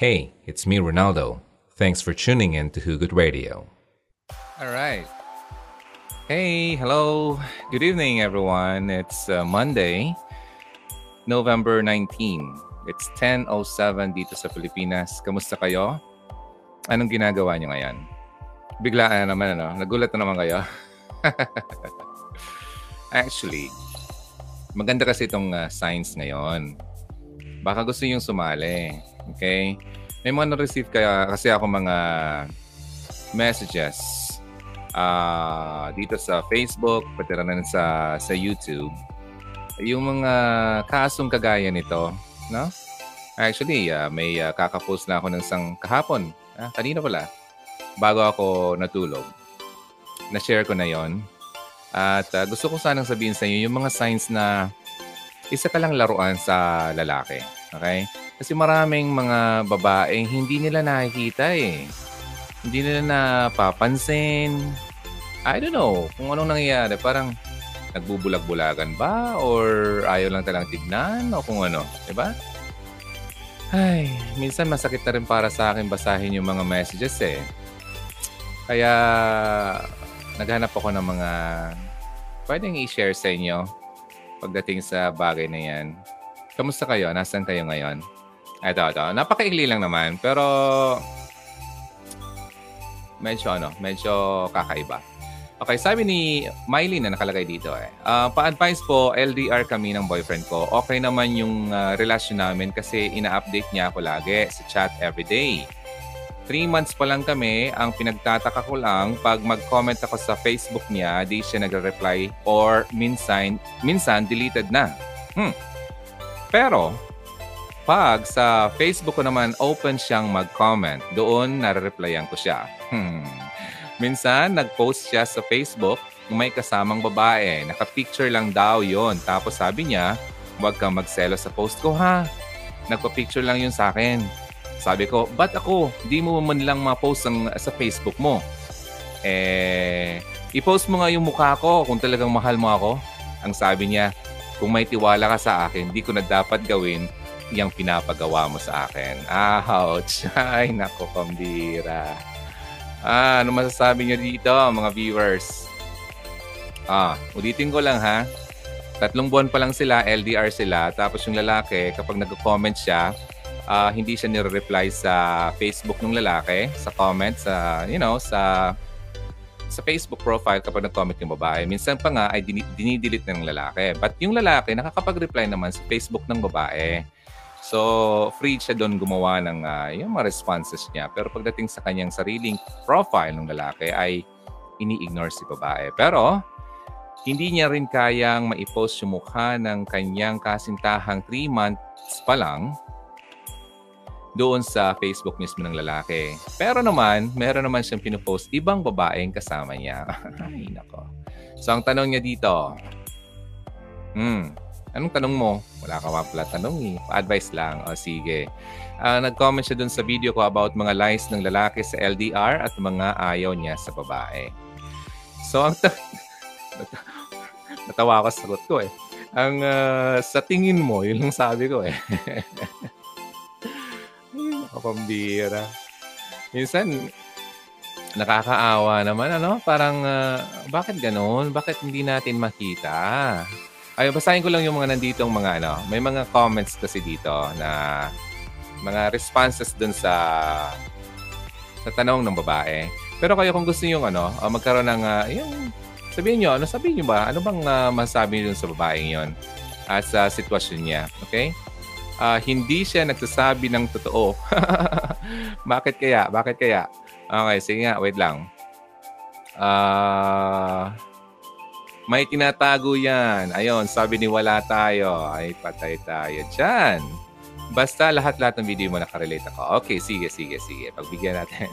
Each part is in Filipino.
Hey, it's me, Ronaldo. Thanks for tuning in to Hugot Radio. All right. Hey, hello. Good evening, everyone. It's uh, Monday, November 19. It's 10.07 dito sa Pilipinas. Kamusta kayo? Anong ginagawa niyo ngayon? Biglaan naman, ano? Nagulat na naman kayo? Actually, maganda kasi itong uh, science ngayon. Baka gusto yung sumali. Okay? May mga na-receive kaya kasi ako mga messages uh, dito sa Facebook, pati rin sa, sa YouTube. Yung mga kasong kagaya nito, no? Actually, uh, may uh, kakapost na ako ng isang kahapon. Ah, kanina pala. Bago ako natulog. Na-share ko na yon At uh, gusto ko sanang sabihin sa inyo yung mga signs na isa ka lang laruan sa lalaki. Okay? Kasi maraming mga babae hindi nila nakikita eh. Hindi nila napapansin. I don't know kung anong nangyayari. Parang nagbubulag-bulagan ba? Or ayaw lang talang tignan? O kung ano. Diba? Ay, minsan masakit na rin para sa akin basahin yung mga messages eh. Kaya naghanap ako ng mga pwedeng i-share sa inyo pagdating sa bagay na yan. Kamusta kayo? Nasaan kayo ngayon? Ito, ito. Napakaigli lang naman. Pero medyo ano, medyo kakaiba. Okay, sabi ni Miley na nakalagay dito eh. Uh, pa-advise po, LDR kami ng boyfriend ko. Okay naman yung uh, relasyon namin kasi ina-update niya ako lagi sa chat everyday. Three months pa lang kami, ang pinagtataka ko lang, pag mag-comment ako sa Facebook niya, di siya nagre-reply or minsan, minsan deleted na. Hmm. Pero, pag sa Facebook ko naman open siyang mag-comment, doon nare-replyan ko siya. Hmm. Minsan, nag-post siya sa Facebook may kasamang babae. Naka-picture lang daw yon. Tapos sabi niya, huwag kang magselo sa post ko ha. Nagpa-picture lang yun sa akin. Sabi ko, ba't ako? Di mo man lang ma-post ang, sa Facebook mo. Eh, i-post mo nga yung mukha ko kung talagang mahal mo ako. Ang sabi niya, kung may tiwala ka sa akin, di ko na dapat gawin yung pinapagawa mo sa akin. Ouch! Ay, nako, pambira. Ah, ano masasabi niyo dito, mga viewers? Ah, ulitin ko lang ha. Tatlong buwan pa lang sila, LDR sila. Tapos yung lalaki, kapag nag-comment siya, uh, hindi siya nire-reply sa Facebook ng lalaki, sa comment, sa, you know, sa sa Facebook profile kapag nag-comment yung babae. Minsan pa nga ay dinidelete ng lalaki. But yung lalaki, nakakapag-reply naman sa Facebook ng babae. So, free siya doon gumawa ng uh, yung mga responses niya. Pero pagdating sa kanyang sariling profile ng lalaki ay ini-ignore si babae. Pero, hindi niya rin kayang maipost yung mukha ng kanyang kasintahang 3 months pa lang doon sa Facebook mismo ng lalaki. Pero naman, meron naman siyang pinupost ibang babaeng kasama niya. Ay, nako. So, ang tanong niya dito, hmm, Anong tanong mo? Wala ka pa pala tanong eh. Pa-advice lang. O sige. Uh, nag-comment siya dun sa video ko about mga lies ng lalaki sa LDR at mga ayaw niya sa babae. So, ang ta- natawa ako sa sagot ko eh. Ang uh, sa tingin mo, yun lang sabi ko eh. Kapambira. Minsan, nakakaawa naman, ano? Parang, uh, bakit ganun? Bakit hindi natin makita? Ay, basahin ko lang yung mga nandito mga ano. May mga comments kasi dito na mga responses dun sa sa tanong ng babae. Pero kayo kung gusto niyo ano, uh, magkaroon ng uh, yung sabihin niyo, ano sabihin niyo ba? Ano bang uh, masasabi niyo sa babaeng 'yon at sa sitwasyon niya, okay? Uh, hindi siya nagsasabi ng totoo. Bakit kaya? Bakit kaya? Okay, sige nga, wait lang. Uh, may tinatago yan. Ayon, sabi ni wala tayo. Ay, patay tayo dyan. Basta lahat-lahat ng video mo nakarelate ako. Okay, sige, sige, sige. Pagbigyan natin.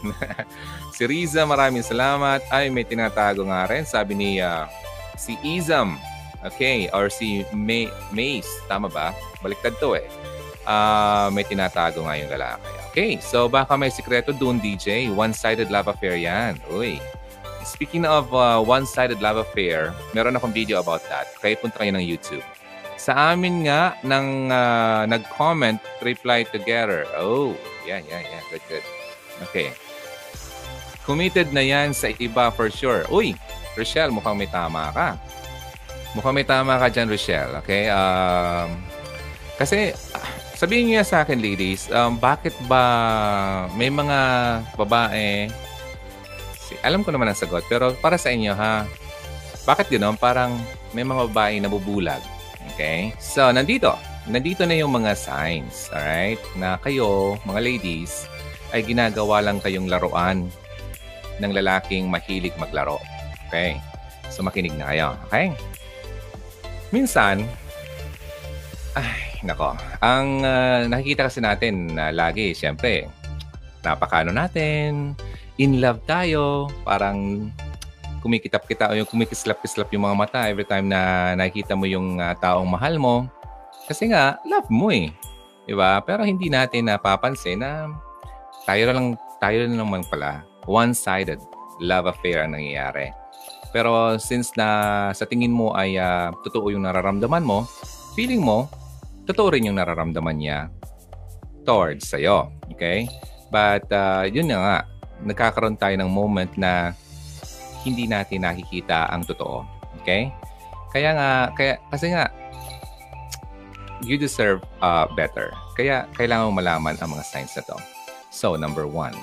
si Riza, maraming salamat. Ay, may tinatago nga rin. Sabi ni uh, si Izam. Okay, or si May Mace. Tama ba? Baliktad to eh. Uh, may tinatago nga yung lalaki. Okay, so baka may sikreto doon, DJ. One-sided love affair yan. Uy, Speaking of uh, one-sided love affair, meron akong video about that. Kaya punta kayo ng YouTube. Sa amin nga, nang uh, nag-comment, reply together. Oh, yeah, yeah, yeah. Good, good. Okay. Committed na yan sa iba for sure. Uy, Rochelle, mukhang may tama ka. Mukhang may tama ka dyan, Rochelle. Okay? Um, kasi, sabihin niyo sa akin, ladies, um, bakit ba may mga babae, alam ko naman ang sagot, pero para sa inyo, ha? Bakit ganoon? Parang may mga babae na bubulag Okay? So, nandito. Nandito na yung mga signs, alright? Na kayo, mga ladies, ay ginagawa lang kayong laruan ng lalaking mahilig maglaro. Okay? So, makinig na kayo. Okay? Minsan, ay, nako. Ang uh, nakikita kasi natin na uh, lagi, siyempre, napakano natin, in love tayo, parang kumikitap-kita o yung kumikislap-kislap yung mga mata every time na nakikita mo yung uh, taong mahal mo. Kasi nga, love mo eh. Di ba? Pero hindi natin napapansin na tayo lang, tayo lang naman pala, one-sided love affair ang nangyayari. Pero since na sa tingin mo ay uh, totoo yung nararamdaman mo, feeling mo, totoo rin yung nararamdaman niya towards sa'yo. Okay? But uh, yun nga, nagkakaroon tayo ng moment na hindi natin nakikita ang totoo. Okay? Kaya nga, kaya, kasi nga, you deserve uh, better. Kaya kailangan mo malaman ang mga signs na to. So, number one.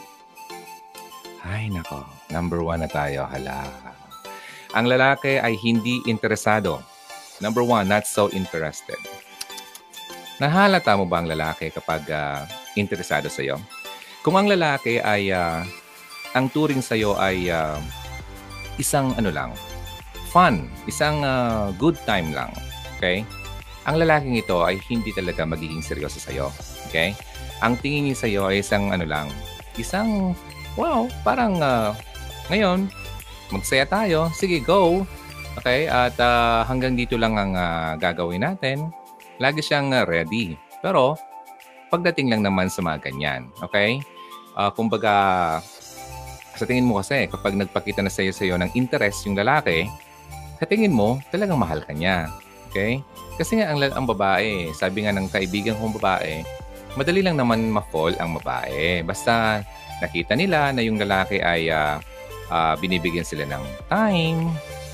Ay, nako. Number one na tayo. Hala. Ang lalaki ay hindi interesado. Number one, not so interested. Nahalata mo ba ang lalaki kapag uh, interesado sa iyo? Kung ang lalaki ay uh, ang turing sa iyo ay uh, isang ano lang, fun, isang uh, good time lang. Okay? Ang lalaking ito ay hindi talaga magiging seryoso sa iyo. Okay? Ang tingin niya sa iyo ay isang ano lang, isang wow, parang uh, ngayon magsaya tayo. Sige, go. Okay? At uh, hanggang dito lang ang uh, gagawin natin. Lagi siyang uh, ready. Pero pagdating lang naman sa mga ganyan. Okay? Uh, kumbaga, sa tingin mo kasi, kapag nagpakita na sa'yo sa'yo ng interest yung lalaki, sa tingin mo, talagang mahal ka niya. Okay? Kasi nga ang, ang babae, sabi nga ng kaibigan kong babae, madali lang naman ma-fall ang babae. Basta nakita nila na yung lalaki ay uh, uh, binibigyan sila ng time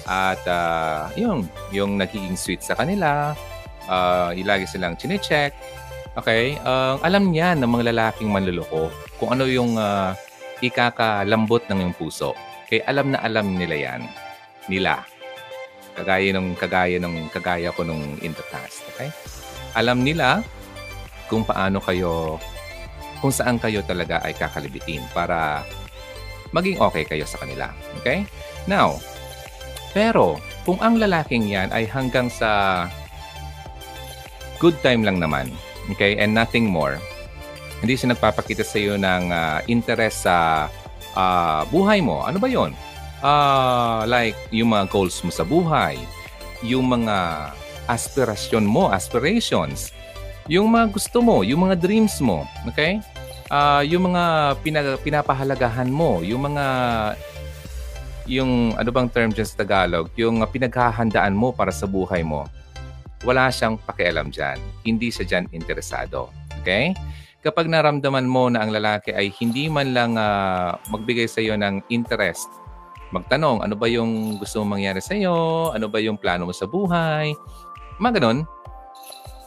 at uh, yung, yung nagiging sweet sa kanila, uh, ilagi silang chinecheck. Okay? Uh, alam niya ng mga lalaking manluloko kung ano yung uh, ikakalambot ng iyong puso. Kaya alam na alam nila yan. Nila. Kagaya nung kagaya nung kagaya ko nung in the past. Okay? Alam nila kung paano kayo kung saan kayo talaga ay kakalibitin para maging okay kayo sa kanila. Okay? Now, pero kung ang lalaking yan ay hanggang sa good time lang naman, okay, and nothing more, hindi siya nagpapakita sa iyo ng uh, interest sa uh, buhay mo. Ano ba yon? Uh, like, yung mga goals mo sa buhay, yung mga aspirasyon mo, aspirations, yung mga gusto mo, yung mga dreams mo, okay? Uh, yung mga pinag- pinapahalagahan mo, yung mga yung ano bang term dyan sa Tagalog, yung pinaghahandaan mo para sa buhay mo, wala siyang pakialam dyan. Hindi siya dyan interesado. Okay? kapag naramdaman mo na ang lalaki ay hindi man lang uh, magbigay sa iyo ng interest, magtanong, ano ba yung gusto mong mangyari sa iyo? Ano ba yung plano mo sa buhay? Mga ganun.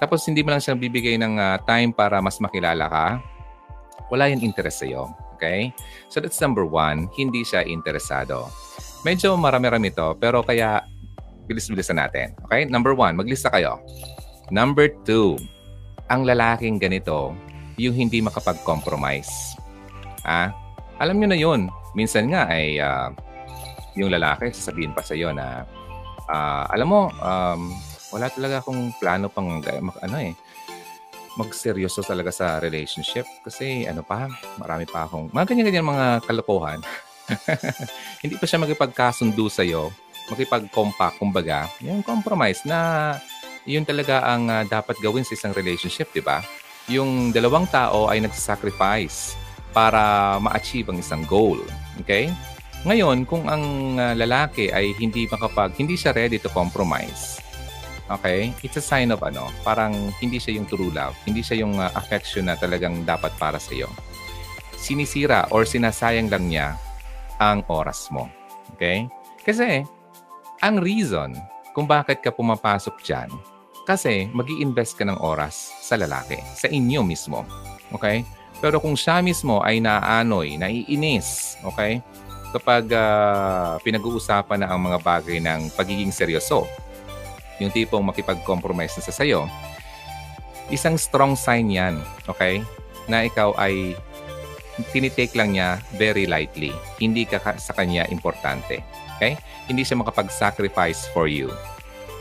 Tapos hindi mo lang siya bibigay ng uh, time para mas makilala ka. Wala yung interest sa iyo. Okay? So that's number one, hindi siya interesado. Medyo marami-rami to, pero kaya bilis-bilisan natin. Okay? Number one, maglista kayo. Number two, ang lalaking ganito, yung hindi makapag-compromise. Ah, alam niyo na yun. Minsan nga ay uh, yung lalaki sasabihin pa sa iyo na uh, alam mo, um, wala talaga akong plano pang ano eh magseryoso talaga sa relationship kasi ano pa, marami pa akong mga ganyan-ganyan mga kalokohan. hindi pa siya magipagkasundo sa iyo, makipag-compact kumbaga, yung compromise na yun talaga ang uh, dapat gawin sa isang relationship, di ba? yung dalawang tao ay nagsasacrifice para ma-achieve ang isang goal. Okay? Ngayon, kung ang uh, lalaki ay hindi makapag, hindi siya ready to compromise, okay, it's a sign of ano, parang hindi siya yung true love. Hindi siya yung uh, affection na talagang dapat para sa iyo. Sinisira or sinasayang lang niya ang oras mo. Okay? Kasi, ang reason kung bakit ka pumapasok dyan, kasi mag invest ka ng oras sa lalaki, sa inyo mismo. Okay? Pero kung siya mismo ay naanoy, naiinis, okay? Kapag uh, pinag-uusapan na ang mga bagay ng pagiging seryoso, yung tipong makipag-compromise na sa sayo, isang strong sign yan, okay? Na ikaw ay tinitake lang niya very lightly. Hindi ka sa kanya importante. Okay? Hindi siya makapag-sacrifice for you.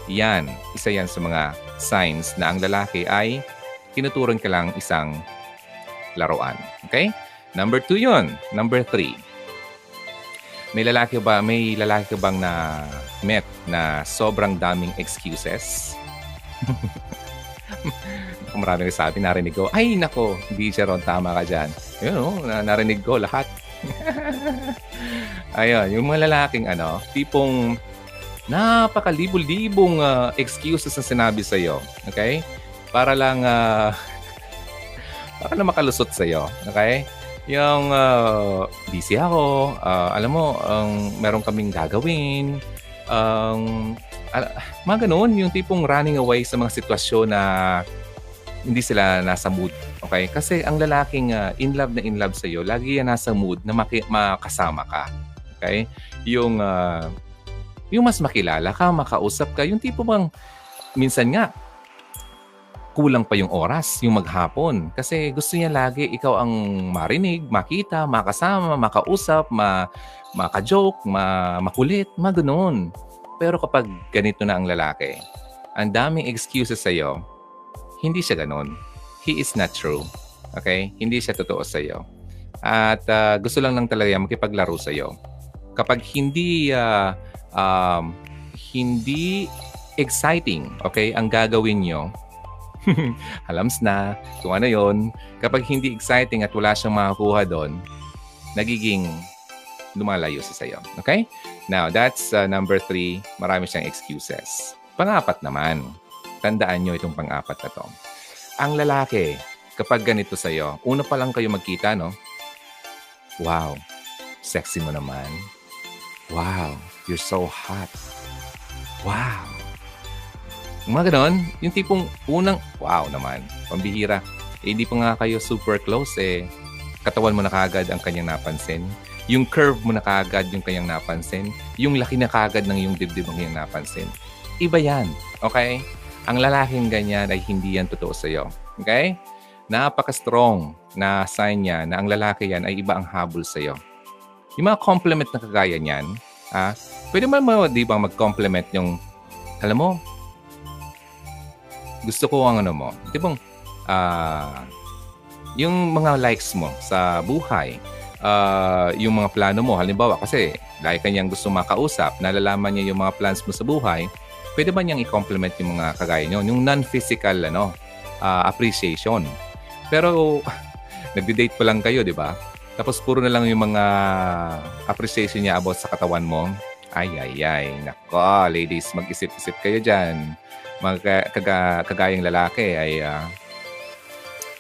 Yan, isa yan sa mga signs na ang lalaki ay tinuturon ka lang isang laruan. Okay? Number two yun. Number three. May lalaki ba, may lalaki bang na met na sobrang daming excuses? Marami sabi, narinig ko, ay nako, hindi siya ron, tama ka dyan. Yun, oh, narinig ko lahat. Ayun, yung mga lalaking ano, tipong napakalibo-libong uh, excuses na sinabi sa'yo. Okay? Para lang uh, para na makalusot sa iyo. Okay? Yung uh, busy ako, uh, alam mo, um, meron kaming gagawin, um, uh, mga ganun, yung tipong running away sa mga sitwasyon na hindi sila nasa mood. Okay? Kasi ang lalaking uh, in love na in love sa iyo, lagi yan nasa mood na maki- makasama ka. Okay? Yung uh, yung mas makilala ka, makausap ka, yung tipo bang minsan nga kulang pa yung oras, yung maghapon. Kasi gusto niya lagi ikaw ang marinig, makita, makasama, makausap, ma maka-joke, ma makulit, mga ganun. Pero kapag ganito na ang lalaki, ang daming excuses sa'yo, hindi siya ganun. He is not true. Okay? Hindi siya totoo sa'yo. At uh, gusto lang lang talaga makipaglaro sa'yo. Kapag hindi uh, um, hindi exciting, okay, ang gagawin nyo, Alams na kung ano yon. Kapag hindi exciting at wala siyang makakuha doon, nagiging lumalayo sa sayo. Okay? Now, that's uh, number three. Marami siyang excuses. Pangapat naman. Tandaan nyo itong pangapat na to. Ang lalaki, kapag ganito sa'yo, una pa lang kayo magkita, no? Wow, sexy mo naman. Wow, you're so hot. Wow, mga ganon, yung tipong unang, wow naman, pambihira. Eh, hindi pa nga kayo super close eh. Katawan mo na kagad ang kanyang napansin. Yung curve mo na kagad yung kanyang napansin. Yung laki na kagad ng yung dibdib mo kanyang napansin. Iba yan. Okay? Ang lalaking ganyan ay hindi yan totoo sa'yo. Okay? Napaka-strong na sign niya na ang lalaki yan ay iba ang habol sa'yo. Yung mga compliment na kagaya niyan, ah, pwede mo mo, di ba, mag-compliment yung, alam mo, gusto ko ang ano mo, di bang, uh, yung mga likes mo sa buhay, uh, yung mga plano mo, halimbawa kasi dahil kanyang gusto makausap, nalalaman niya yung mga plans mo sa buhay, pwede ba niyang i-compliment yung mga kagaya niyo, yung non-physical ano, uh, appreciation. Pero nagde-date pa lang kayo, di ba? Tapos puro na lang yung mga appreciation niya about sa katawan mo. Ay, ay, ay. Nako, ladies, mag-isip-isip kayo dyan mga kaga, kagayang lalaki ay uh,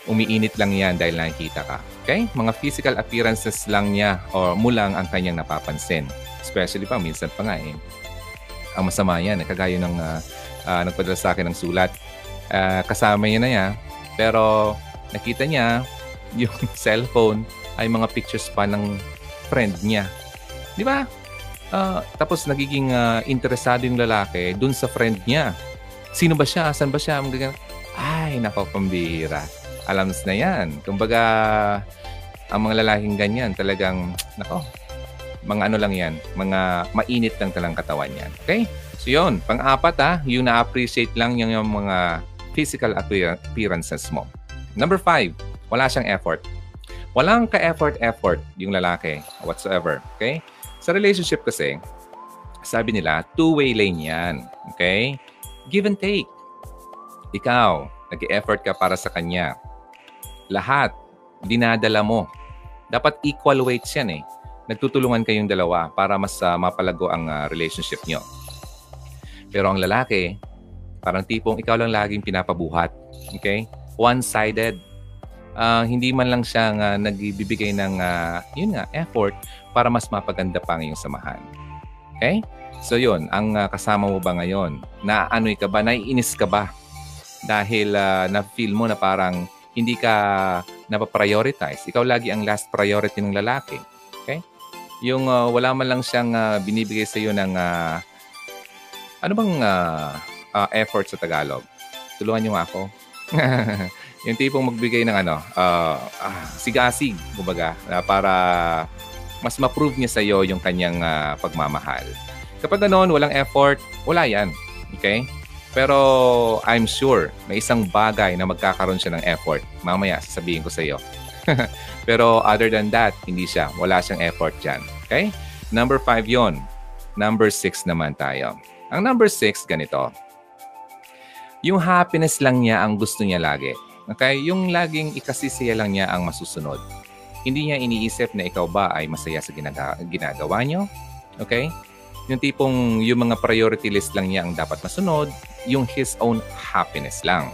umiinit lang yan dahil nakikita ka. Okay? Mga physical appearances lang niya o mulang ang kanyang napapansin. Especially pa, minsan pa nga eh. Ang masama yan, eh, kagaya ng uh, uh, nagpadala sa akin ng sulat. Uh, kasama niya na yan, pero nakita niya yung cellphone ay mga pictures pa ng friend niya. Di ba? Uh, tapos nagiging uh, interesado yung lalaki dun sa friend niya Sino ba siya? Saan ba siya? Ay, nako, pambihira. Alam na yan. Kumbaga, ang mga lalaking ganyan, talagang, nako, mga ano lang yan, mga mainit lang talang katawan yan. Okay? So yun, pang-apat ha, yung na-appreciate lang yung, yung mga physical appearances mo. Number five, wala siyang effort. Walang ka-effort-effort yung lalaki whatsoever. Okay? Sa relationship kasi, sabi nila, two-way lane yan. Okay? give and take. Ikaw, nag-effort ka para sa kanya. Lahat, dinadala mo. Dapat equal weights yan eh. Nagtutulungan kayong dalawa para mas uh, mapalago ang uh, relationship nyo. Pero ang lalaki, Parang tipong ikaw lang laging pinapabuhat. Okay? One-sided. Uh, hindi man lang siya uh, nagbibigay ng, uh, yun nga, effort para mas mapaganda pa ang iyong samahan. Okay? So yun, ang uh, kasama mo ba ngayon? Na ano'y ka ba? Naiinis ka ba? Dahil uh, na-feel mo na parang hindi ka napaprioritize. Ikaw lagi ang last priority ng lalaki. Okay? Yung uh, wala man lang siyang uh, binibigay sa iyo ng uh, ano bang uh, uh, effort sa Tagalog? Tulungan niyo nga ako. yung tipong magbigay ng ano, uh, uh, sigasig, kumbaga, uh, para mas ma-prove niya sa iyo yung kanyang uh, pagmamahal. Kapag ganoon, walang effort, wala yan. Okay? Pero I'm sure may isang bagay na magkakaroon siya ng effort. Mamaya, sasabihin ko sa iyo. Pero other than that, hindi siya. Wala siyang effort dyan. Okay? Number five yon. Number six naman tayo. Ang number six, ganito. Yung happiness lang niya ang gusto niya lagi. Okay? Yung laging ikasisiya lang niya ang masusunod. Hindi niya iniisip na ikaw ba ay masaya sa ginaga- ginagawa niyo. Okay? Yung tipong yung mga priority list lang niya ang dapat masunod, yung his own happiness lang.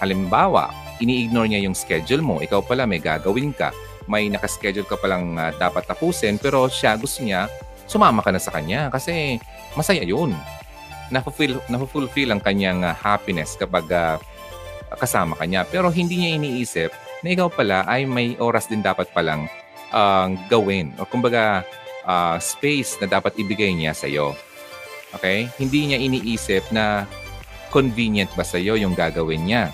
Halimbawa, ini-ignore niya yung schedule mo. Ikaw pala may gagawin ka. May nakaschedule ka palang uh, dapat tapusin pero siya gusto niya sumama ka na sa kanya kasi masaya yun. Na-fulfill, na-fulfill ang kanyang uh, happiness kapag uh, kasama ka niya. Pero hindi niya iniisip na ikaw pala ay may oras din dapat palang uh, gawin. O kumbaga, uh, space na dapat ibigay niya sa iyo. Okay? Hindi niya iniisip na convenient ba sa iyo yung gagawin niya.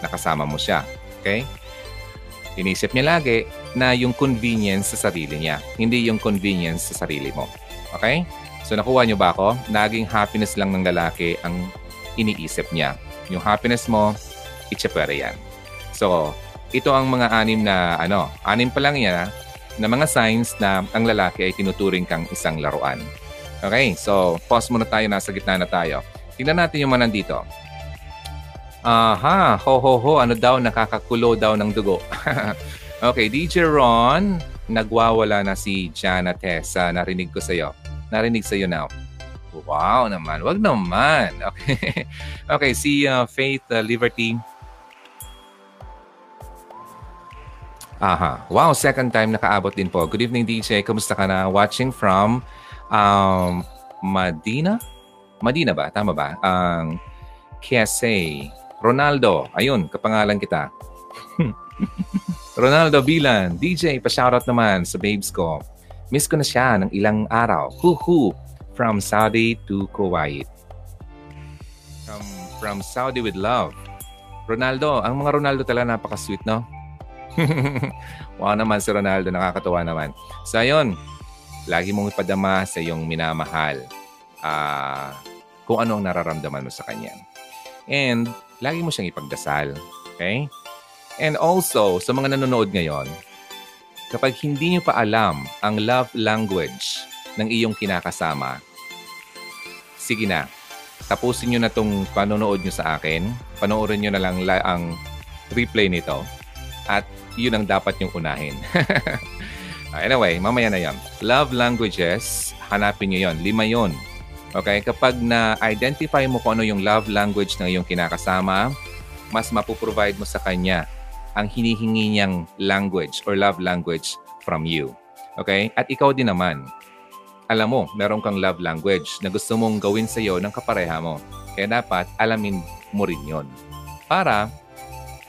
Nakasama mo siya. Okay? Inisip niya lagi na yung convenience sa sarili niya, hindi yung convenience sa sarili mo. Okay? So nakuha niyo ba ako? Naging happiness lang ng lalaki ang iniisip niya. Yung happiness mo, itsapwera yan. So, ito ang mga anim na, ano, anim pa lang yan, na mga signs na ang lalaki ay tinuturing kang isang laruan. Okay, so pause muna tayo, nasa gitna na tayo. Tingnan natin yung mga nandito. Aha, ho ho ho, ano daw, nakakakulo daw ng dugo. okay, DJ Ron, nagwawala na si Jana Tessa. Narinig ko sa'yo. Narinig sa'yo now. Wow naman, wag naman. Okay, okay si uh, Faith uh, Liberty, Aha. Wow, second time nakaabot din po. Good evening, DJ. Kamusta ka na? Watching from um, Medina? Medina ba? Tama ba? Ang um, KSA. Ronaldo. Ayun, kapangalan kita. Ronaldo Bilan. DJ, pa-shoutout naman sa babes ko. Miss ko na siya ng ilang araw. Huhu. From Saudi to Kuwait. From, from Saudi with love. Ronaldo, ang mga Ronaldo talaga napaka-sweet, no? wow naman si Ronaldo, nakakatuwa naman. So ayun, lagi mong ipadama sa iyong minamahal uh, kung ano ang nararamdaman mo sa kanya. And lagi mo siyang ipagdasal. Okay? And also, sa mga nanonood ngayon, kapag hindi niyo pa alam ang love language ng iyong kinakasama, sige na, tapusin niyo na itong panonood niyo sa akin. Panoorin niyo na lang ang replay nito. At yun ang dapat yung unahin. anyway, mamaya na yan. Love languages, hanapin nyo yon. Lima yon. Okay? Kapag na-identify mo kung ano yung love language ng iyong kinakasama, mas mapoprovide mo sa kanya ang hinihingi niyang language or love language from you. Okay? At ikaw din naman, alam mo, meron kang love language na gusto mong gawin sa iyo ng kapareha mo. Kaya dapat alamin mo rin yon. Para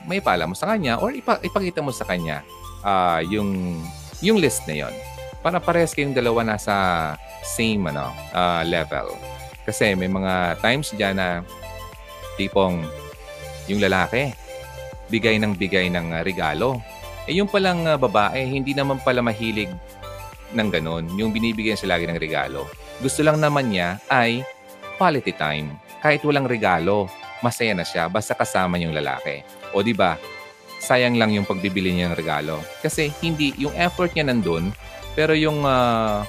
may pala mo sa kanya or ipa- ipakita mo sa kanya uh, yung yung list na yon para parehas kayong dalawa nasa same ano uh, level. Kasi may mga times diyan na tipong yung lalaki bigay ng bigay ng uh, regalo. Eh yung palang babae hindi naman pala mahilig ng ganun, yung binibigyan siya lagi ng regalo. Gusto lang naman niya ay quality time. Kahit walang regalo, masaya na siya basta kasama yung lalaki. O di ba? Sayang lang yung pagbibili niya ng regalo. Kasi hindi, yung effort niya nandun, pero yung uh,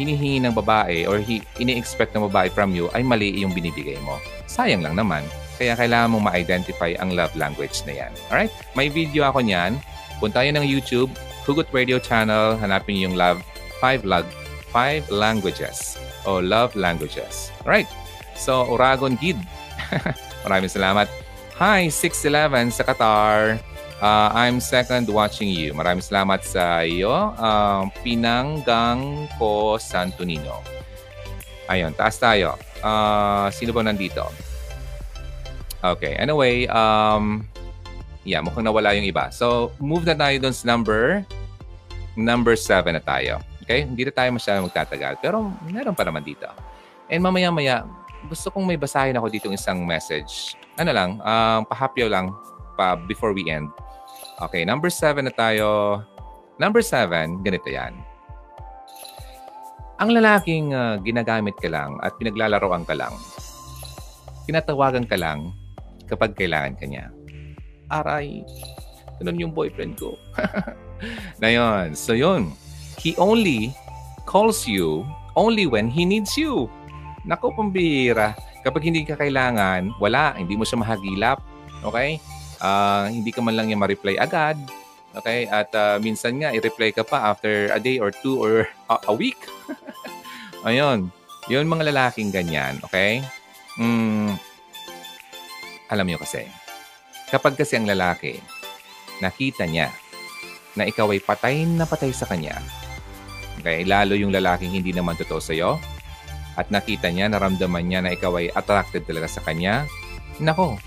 hinihingi ng babae or hi, ini-expect ng babae from you ay mali yung binibigay mo. Sayang lang naman. Kaya kailangan mong ma-identify ang love language na yan. Alright? May video ako niyan. Punta tayo ng YouTube, Hugot Radio Channel, hanapin yung love, five, love, five languages o love languages. Alright? So, Uragon Gid. Maraming salamat. Hi, 611 sa Qatar. Uh, I'm second watching you. Maraming salamat sa iyo. Uh, Pinanggang ko Santo Nino. Ayun, taas tayo. Uh, sino ba nandito? Okay, anyway, um, yeah, mukhang nawala yung iba. So, move na tayo dun sa number, number 7 na tayo. Okay? Hindi na tayo masyadong magtatagal. Pero meron pa naman dito. And mamaya-maya, gusto kong may basahin ako dito isang message. Ano lang, um, pahapyaw lang pa before we end. Okay, number 7 na tayo. Number 7, ganito yan. Ang lalaking uh, ginagamit ka lang at pinaglalaroan ka lang, tinatawagan ka lang kapag kailangan ka niya. Aray, ganun yung boyfriend ko. na yun. So yun, he only calls you only when he needs you. Nako, pambira. Kapag hindi ka kailangan, wala, hindi mo siya mahagilap. Okay? Uh, hindi ka man lang niya ma-reply agad. Okay? At uh, minsan nga, i-reply ka pa after a day or two or a, a week. Ayun. Yun mga lalaking ganyan. Okay? Mm, alam niyo kasi, kapag kasi ang lalaki, nakita niya na ikaw ay patay na patay sa kanya, okay, lalo yung lalaking hindi naman totoo sa'yo, at nakita niya, naramdaman niya na ikaw ay attracted talaga sa kanya, nako,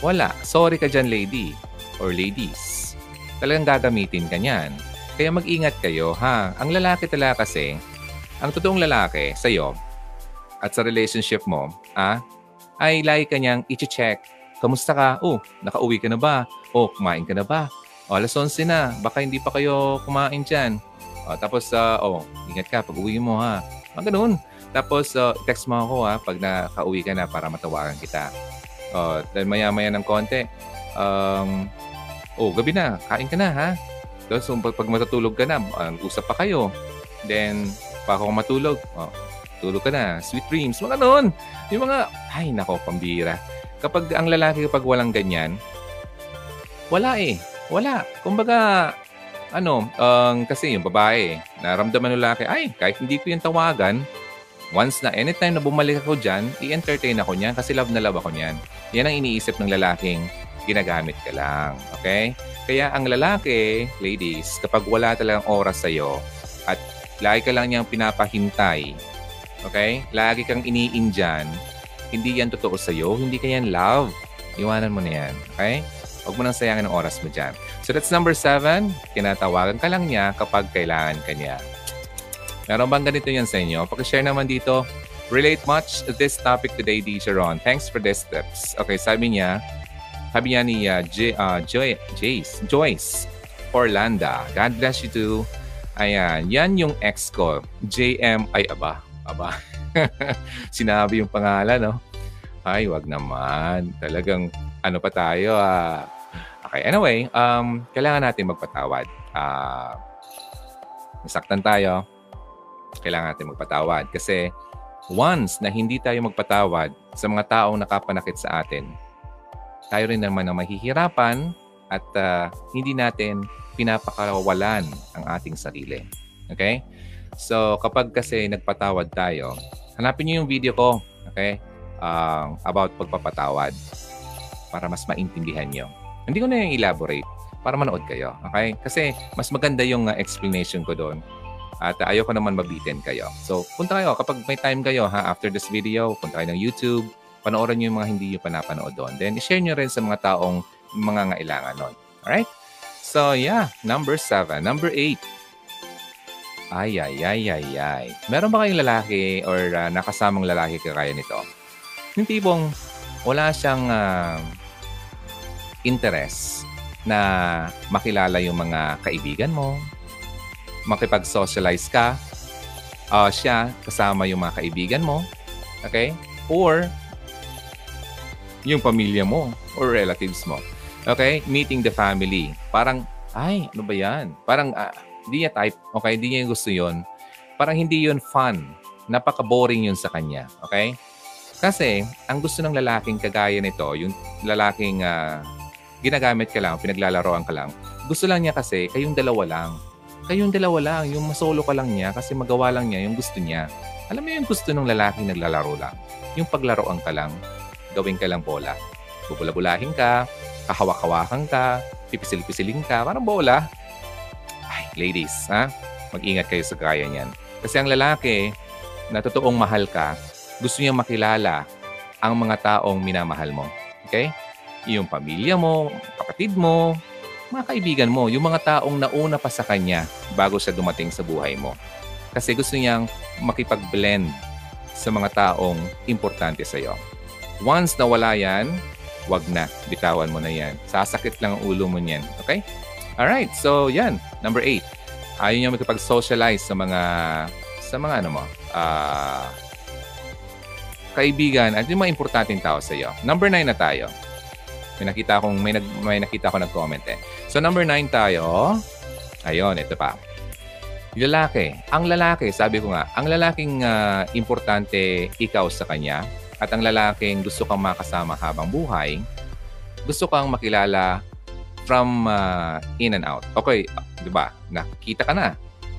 wala. Sorry ka dyan, lady or ladies. Talagang gagamitin ka niyan. Kaya mag-ingat kayo, ha? Ang lalaki talaga kasi, ang totoong lalaki sa'yo at sa relationship mo, ah, ay lagi ka niyang i-check. Kamusta ka? Oh, nakauwi ka na ba? Oh, kumain ka na ba? Oh, alas 11 na. Baka hindi pa kayo kumain dyan. Oh, tapos, uh, oh, ingat ka pag uwi mo ha. Mga ganun. Tapos, uh, text mo ako ha pag nakauwi ka na para matawagan kita. Oh, then maya-maya ng konti. Um, oh, gabi na. Kain ka na ha. Tapos, pag, pag matutulog ka na, uh, usap pa kayo. Then, pa ako matulog. Oh, tulog ka na. Sweet dreams. Mga noon. Yung mga, ay nako, pambira. Kapag ang lalaki kapag walang ganyan, wala eh. Wala. Kumbaga, ano, um, kasi yung babae, naramdaman ng lalaki, ay, kahit hindi ko yung tawagan, once na anytime na bumalik ako dyan, i-entertain ako niyan kasi love na love ako niyan. Yan ang iniisip ng lalaking ginagamit ka lang. Okay? Kaya ang lalaki, ladies, kapag wala talagang oras sa'yo at lagi ka lang niyang pinapahintay, okay? Lagi kang iniin dyan, hindi yan totoo sa'yo, hindi ka yan love. Iwanan mo na yan. Okay? Huwag mo nang sayangin ang oras mo dyan. So that's number seven. Tinatawagan ka lang niya kapag kailangan ka niya. Meron bang ganito yan sa inyo? Pakishare naman dito. Relate much to this topic today, DJ Ron. Thanks for these tips. Okay, sabi niya, sabi niya ni uh, J, uh, Joy, Jace, Joyce Orlanda. God bless you too. Ayan, yan yung ex ko. JM, ay aba, aba. Sinabi yung pangalan, no? Ay, wag naman. Talagang ano pa tayo, ah. Okay, anyway, um, kailangan natin magpatawad. Ah, nasaktan tayo, kailangan natin magpatawad. Kasi once na hindi tayo magpatawad sa mga taong nakapanakit sa atin, tayo rin naman ang mahihirapan at uh, hindi natin pinapakawalan ang ating sarili. Okay? So, kapag kasi nagpatawad tayo, hanapin niyo yung video ko, okay? Uh, about pagpapatawad para mas maintindihan nyo. Hindi ko na yung elaborate para manood kayo. Okay? Kasi mas maganda yung uh, explanation ko doon. At uh, ayoko naman mabitin kayo. So, punta kayo. Kapag may time kayo, ha, after this video, punta kayo ng YouTube, panoorin nyo yung mga hindi nyo pa napanood doon. Then, share nyo rin sa mga taong mga ngailangan nun. Alright? So, yeah. Number seven. Number eight. Ay, ay, ay, ay, ay. Meron ba kayong lalaki or uh, nakasamang lalaki kagaya nito? Yung tipong wala siyang uh, interest na makilala yung mga kaibigan mo, makipag-socialize ka, uh, siya kasama yung mga kaibigan mo, okay? Or yung pamilya mo or relatives mo. Okay? Meeting the family. Parang, ay, ano ba yan? Parang, uh, hindi niya type. Okay? Hindi niya gusto yon Parang hindi yun fun. Napaka-boring yun sa kanya. Okay? Kasi, ang gusto ng lalaking kagaya nito, yung lalaking uh, ginagamit ka lang, pinaglalaroan ka lang. Gusto lang niya kasi, kayong dalawa lang. Kayong dalawa lang, yung masolo ka lang niya kasi magawa lang niya yung gusto niya. Alam mo yung gusto ng lalaki naglalaro lang? Yung paglaroan ka lang. gawin ka lang bola. Bubula-bulahin ka, kahawak-hawakan ka, pipisil-pisilin ka, parang bola. Ay, ladies, ha? Mag-ingat kayo sa kaya niyan. Kasi ang lalaki na totoong mahal ka, gusto niya makilala ang mga taong minamahal mo. Okay? Yung pamilya mo, kapatid mo, mga kaibigan mo, yung mga taong nauna pa sa kanya bago siya dumating sa buhay mo. Kasi gusto niyang makipag-blend sa mga taong importante sa iyo. Once nawala yan, wag na. Bitawan mo na yan. Sasakit lang ang ulo mo niyan. Okay? Alright, so yan. Number eight. Ayaw niya makipag-socialize sa mga sa mga ano mo, ah, kaibigan at yung mga importanteng tao sa iyo. Number nine na tayo. May nakita akong may, nag, may nakita ako nag-comment eh. So number nine tayo. Ayun, ito pa. Lalaki. Ang lalaki, sabi ko nga, ang lalaking ah, importante ikaw sa kanya at ang lalaking gusto kang makasama habang buhay, gusto kang makilala from ah, in and out. Okay, di ba? Nakita ka na.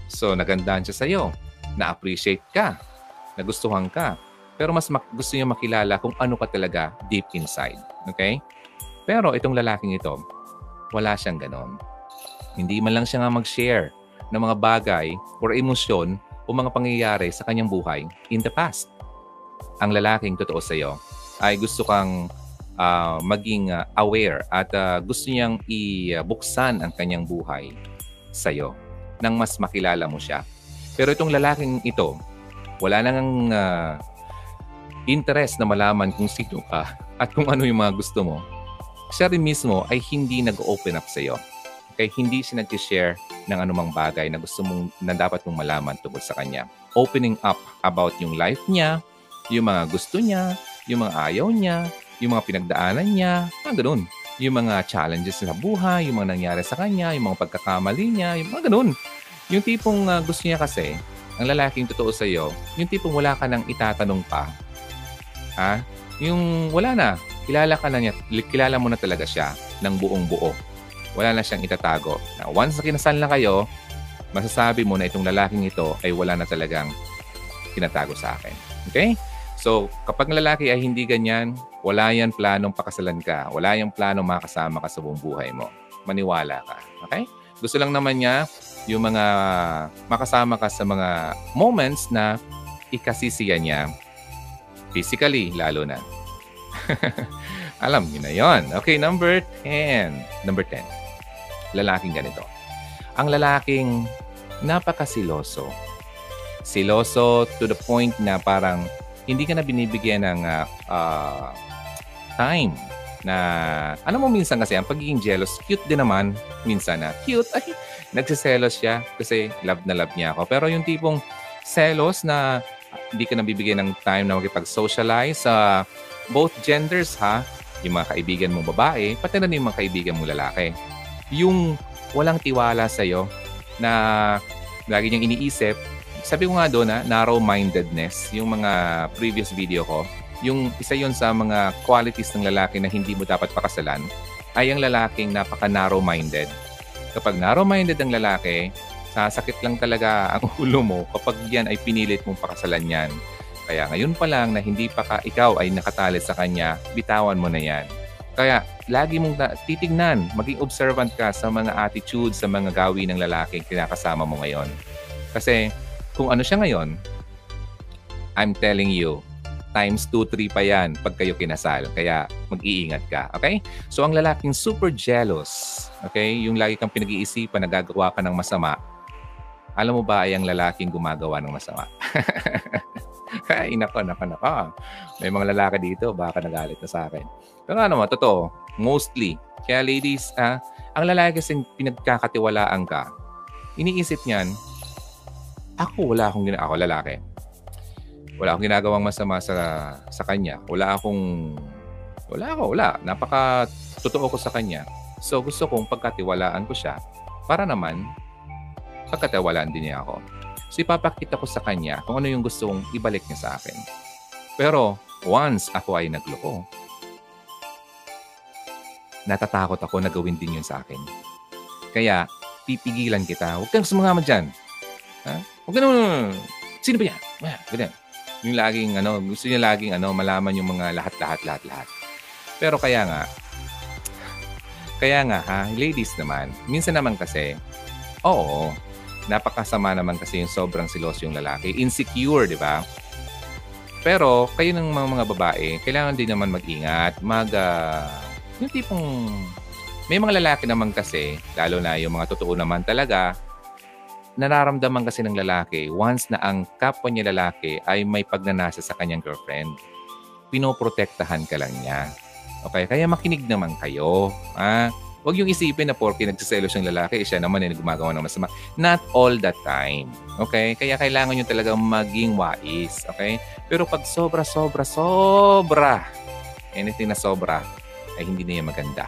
So, nagandahan siya sa'yo. Na-appreciate ka. Nagustuhan ka. Pero mas mak- gusto niya makilala kung ano ka talaga deep inside. Okay? Pero itong lalaking ito, wala siyang ganon. Hindi man lang siya nga mag-share ng mga bagay or emosyon o mga pangyayari sa kanyang buhay in the past. Ang lalaking totoo sa iyo ay gusto kang ah, maging ah, aware at ah, gusto niyang ibuksan ang kanyang buhay sa iyo nang mas makilala mo siya. Pero itong lalaking ito, wala nang ah, interest na malaman kung sino ka at kung ano yung mga gusto mo. Siya rin mismo ay hindi nag-open up sa iyo. Okay? Hindi siya nag-share ng anumang bagay na gusto mong na dapat mong malaman tungkol sa kanya. Opening up about yung life niya, yung mga gusto niya, yung mga ayaw niya, yung mga pinagdaanan niya, mga ganun. Yung mga challenges sa buhay, yung mga nangyari sa kanya, yung mga pagkakamali niya, yung mga ganun. Yung tipong ah, gusto niya kasi, ang lalaking totoo sa iyo, yung tipong wala ka nang itatanong pa. Ha? Yung wala na, kilala ka na niya, kilala mo na talaga siya ng buong buo. Wala na siyang itatago. Na once na kinasal na kayo, masasabi mo na itong lalaking ito ay wala na talagang tinatago sa akin. Okay? So, kapag lalaki ay hindi ganyan, wala yan planong pakasalan ka. Wala yung planong makasama ka sa buong buhay mo. Maniwala ka. Okay? Gusto lang naman niya yung mga makasama ka sa mga moments na ikasisiya niya. Physically, lalo na. Alam niyo na yon. Okay, number 10. Number 10. Lalaking ganito. Ang lalaking napakasiloso. Siloso to the point na parang hindi ka na binibigyan ng ah, ah, time na alam mo minsan kasi ang pagiging jealous cute din naman minsan na cute ay nagsiselos siya kasi love na love niya ako pero yung tipong selos na hindi ka nabibigyan ng time na makipag-socialize sa both genders ha yung mga kaibigan mong babae pati na yung mga kaibigan mong lalaki yung walang tiwala sa'yo na lagi niyang iniisip sabi ko nga doon na narrow-mindedness yung mga previous video ko yung isa yon sa mga qualities ng lalaki na hindi mo dapat pakasalan ay ang lalaking napaka narrow-minded. Kapag narrow-minded ang lalaki, sasakit lang talaga ang ulo mo kapag yan ay pinilit mong pakasalan yan. Kaya ngayon pa lang na hindi pa ka ikaw ay nakatali sa kanya, bitawan mo na yan. Kaya lagi mong na- titignan, maging observant ka sa mga attitudes, sa mga gawin ng lalaking kinakasama mo ngayon. Kasi kung ano siya ngayon, I'm telling you, times 2, 3 pa yan pag kayo kinasal. Kaya mag-iingat ka. Okay? So ang lalaking super jealous, okay? Yung lagi kang pinag-iisipan na gagawa ka ng masama, alam mo ba ay ang lalaking gumagawa ng masama? Ay, nako, nako, nako. May mga lalaki dito, baka nagalit na sa akin. Pero ano mo, totoo, mostly. Kaya ladies, ah, ang lalaki kasing pinagkakatiwalaan ka, iniisip niyan, ako wala akong ginagawa, ako lalaki. Wala akong ginagawang masama sa sa kanya. Wala akong wala ako, wala. Napaka totoo ko sa kanya. So gusto kong pagkatiwalaan ko siya para naman pagkatiwalaan din niya ako. So ipapakita ko sa kanya kung ano yung gusto kong ibalik niya sa akin. Pero once ako ay nagloko, natatakot ako na gawin din yun sa akin. Kaya pipigilan kita. Huwag kang sumama dyan. Ha? Huwag ka naman. Sino ba yan? Ah, ganyan. Yung laging ano, gusto niya laging ano, malaman yung mga lahat-lahat lahat-lahat. Pero kaya nga kaya nga ha, ladies naman, minsan naman kasi oo, napakasama naman kasi yung sobrang silos yung lalaki. Insecure, di ba? Pero kayo ng mga, mga babae, kailangan din naman mag-ingat. Mag, uh, yung tipong, may mga lalaki naman kasi, lalo na yung mga totoo naman talaga, nararamdaman kasi ng lalaki once na ang kapwa niya lalaki ay may pagnanasa sa kanyang girlfriend. Pinoprotektahan ka lang niya. Okay? Kaya makinig naman kayo. Ha? Huwag yung isipin na porke nagsiselos yung lalaki, siya naman ay gumagawa ng masama. Not all the time. Okay? Kaya kailangan nyo talagang maging wais. Okay? Pero pag sobra, sobra, sobra, anything na sobra, ay hindi na yan maganda.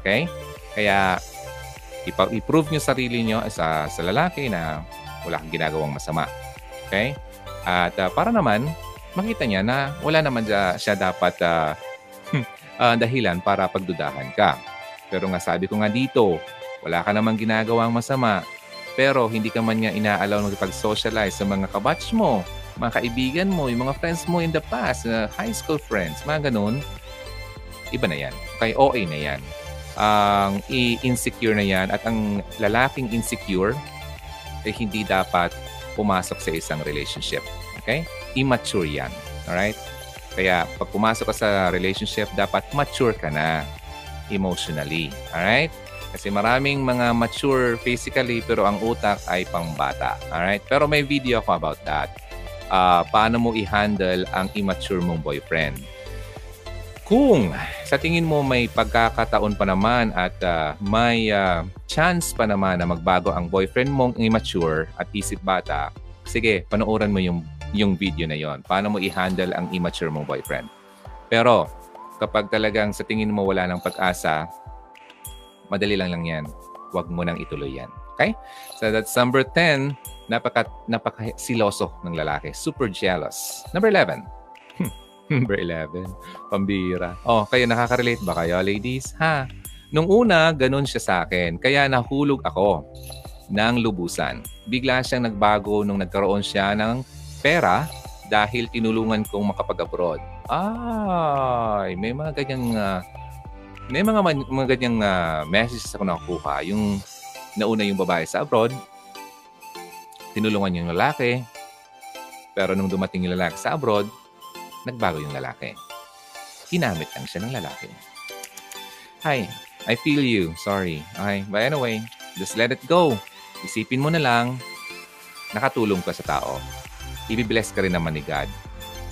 Okay? Kaya ipa-prove nyo sarili nyo sa, sa lalaki na wala kang ginagawang masama. Okay? At uh, para naman, makita niya na wala naman siya dapat uh, uh, dahilan para pagdudahan ka. Pero nga sabi ko nga dito, wala ka namang ginagawang masama. Pero hindi ka man nga inaalaw magpag-socialize sa mga kabatch mo, mga kaibigan mo, yung mga friends mo in the past, uh, high school friends, mga ganun. Iba na yan. Okay, OA na yan. Ang um, insecure na yan at ang lalaking insecure ay eh, hindi dapat pumasok sa isang relationship. Okay? Immature yan. Alright? Kaya pag pumasok ka sa relationship, dapat mature ka na emotionally. Alright? Kasi maraming mga mature physically pero ang utak ay pangbata. Alright? Pero may video ako about that. Uh, paano mo i-handle ang immature mong boyfriend. Kung sa tingin mo may pagkakataon pa naman at uh, may uh, chance pa naman na magbago ang boyfriend mong immature at isip bata, sige, panoorin mo yung yung video na yon. Paano mo i-handle ang immature mong boyfriend. Pero kapag talagang sa tingin mo wala ng pag-asa, madali lang lang yan. Huwag mo nang ituloy yan. Okay? So that's number 10. Napaka, napaka siloso ng lalaki. Super jealous. Number 11. number 11. Pambira. Oh, kayo nakaka-relate ba kayo, ladies? Ha? Nung una, ganun siya sa akin. Kaya nahulog ako ng lubusan. Bigla siyang nagbago nung nagkaroon siya ng pera dahil tinulungan kong makapag-abroad. Ay, may mga ganyang uh, may mga mga ganyang uh, messages ako nakukuha. Yung nauna yung babae sa abroad, tinulungan yung lalaki, pero nung dumating yung lalaki sa abroad, nagbago yung lalaki. Ginamit lang siya ng lalaki. Hi, I feel you. Sorry. Okay, but anyway, just let it go. Isipin mo na lang, nakatulong ka sa tao ibibless ka rin naman ni God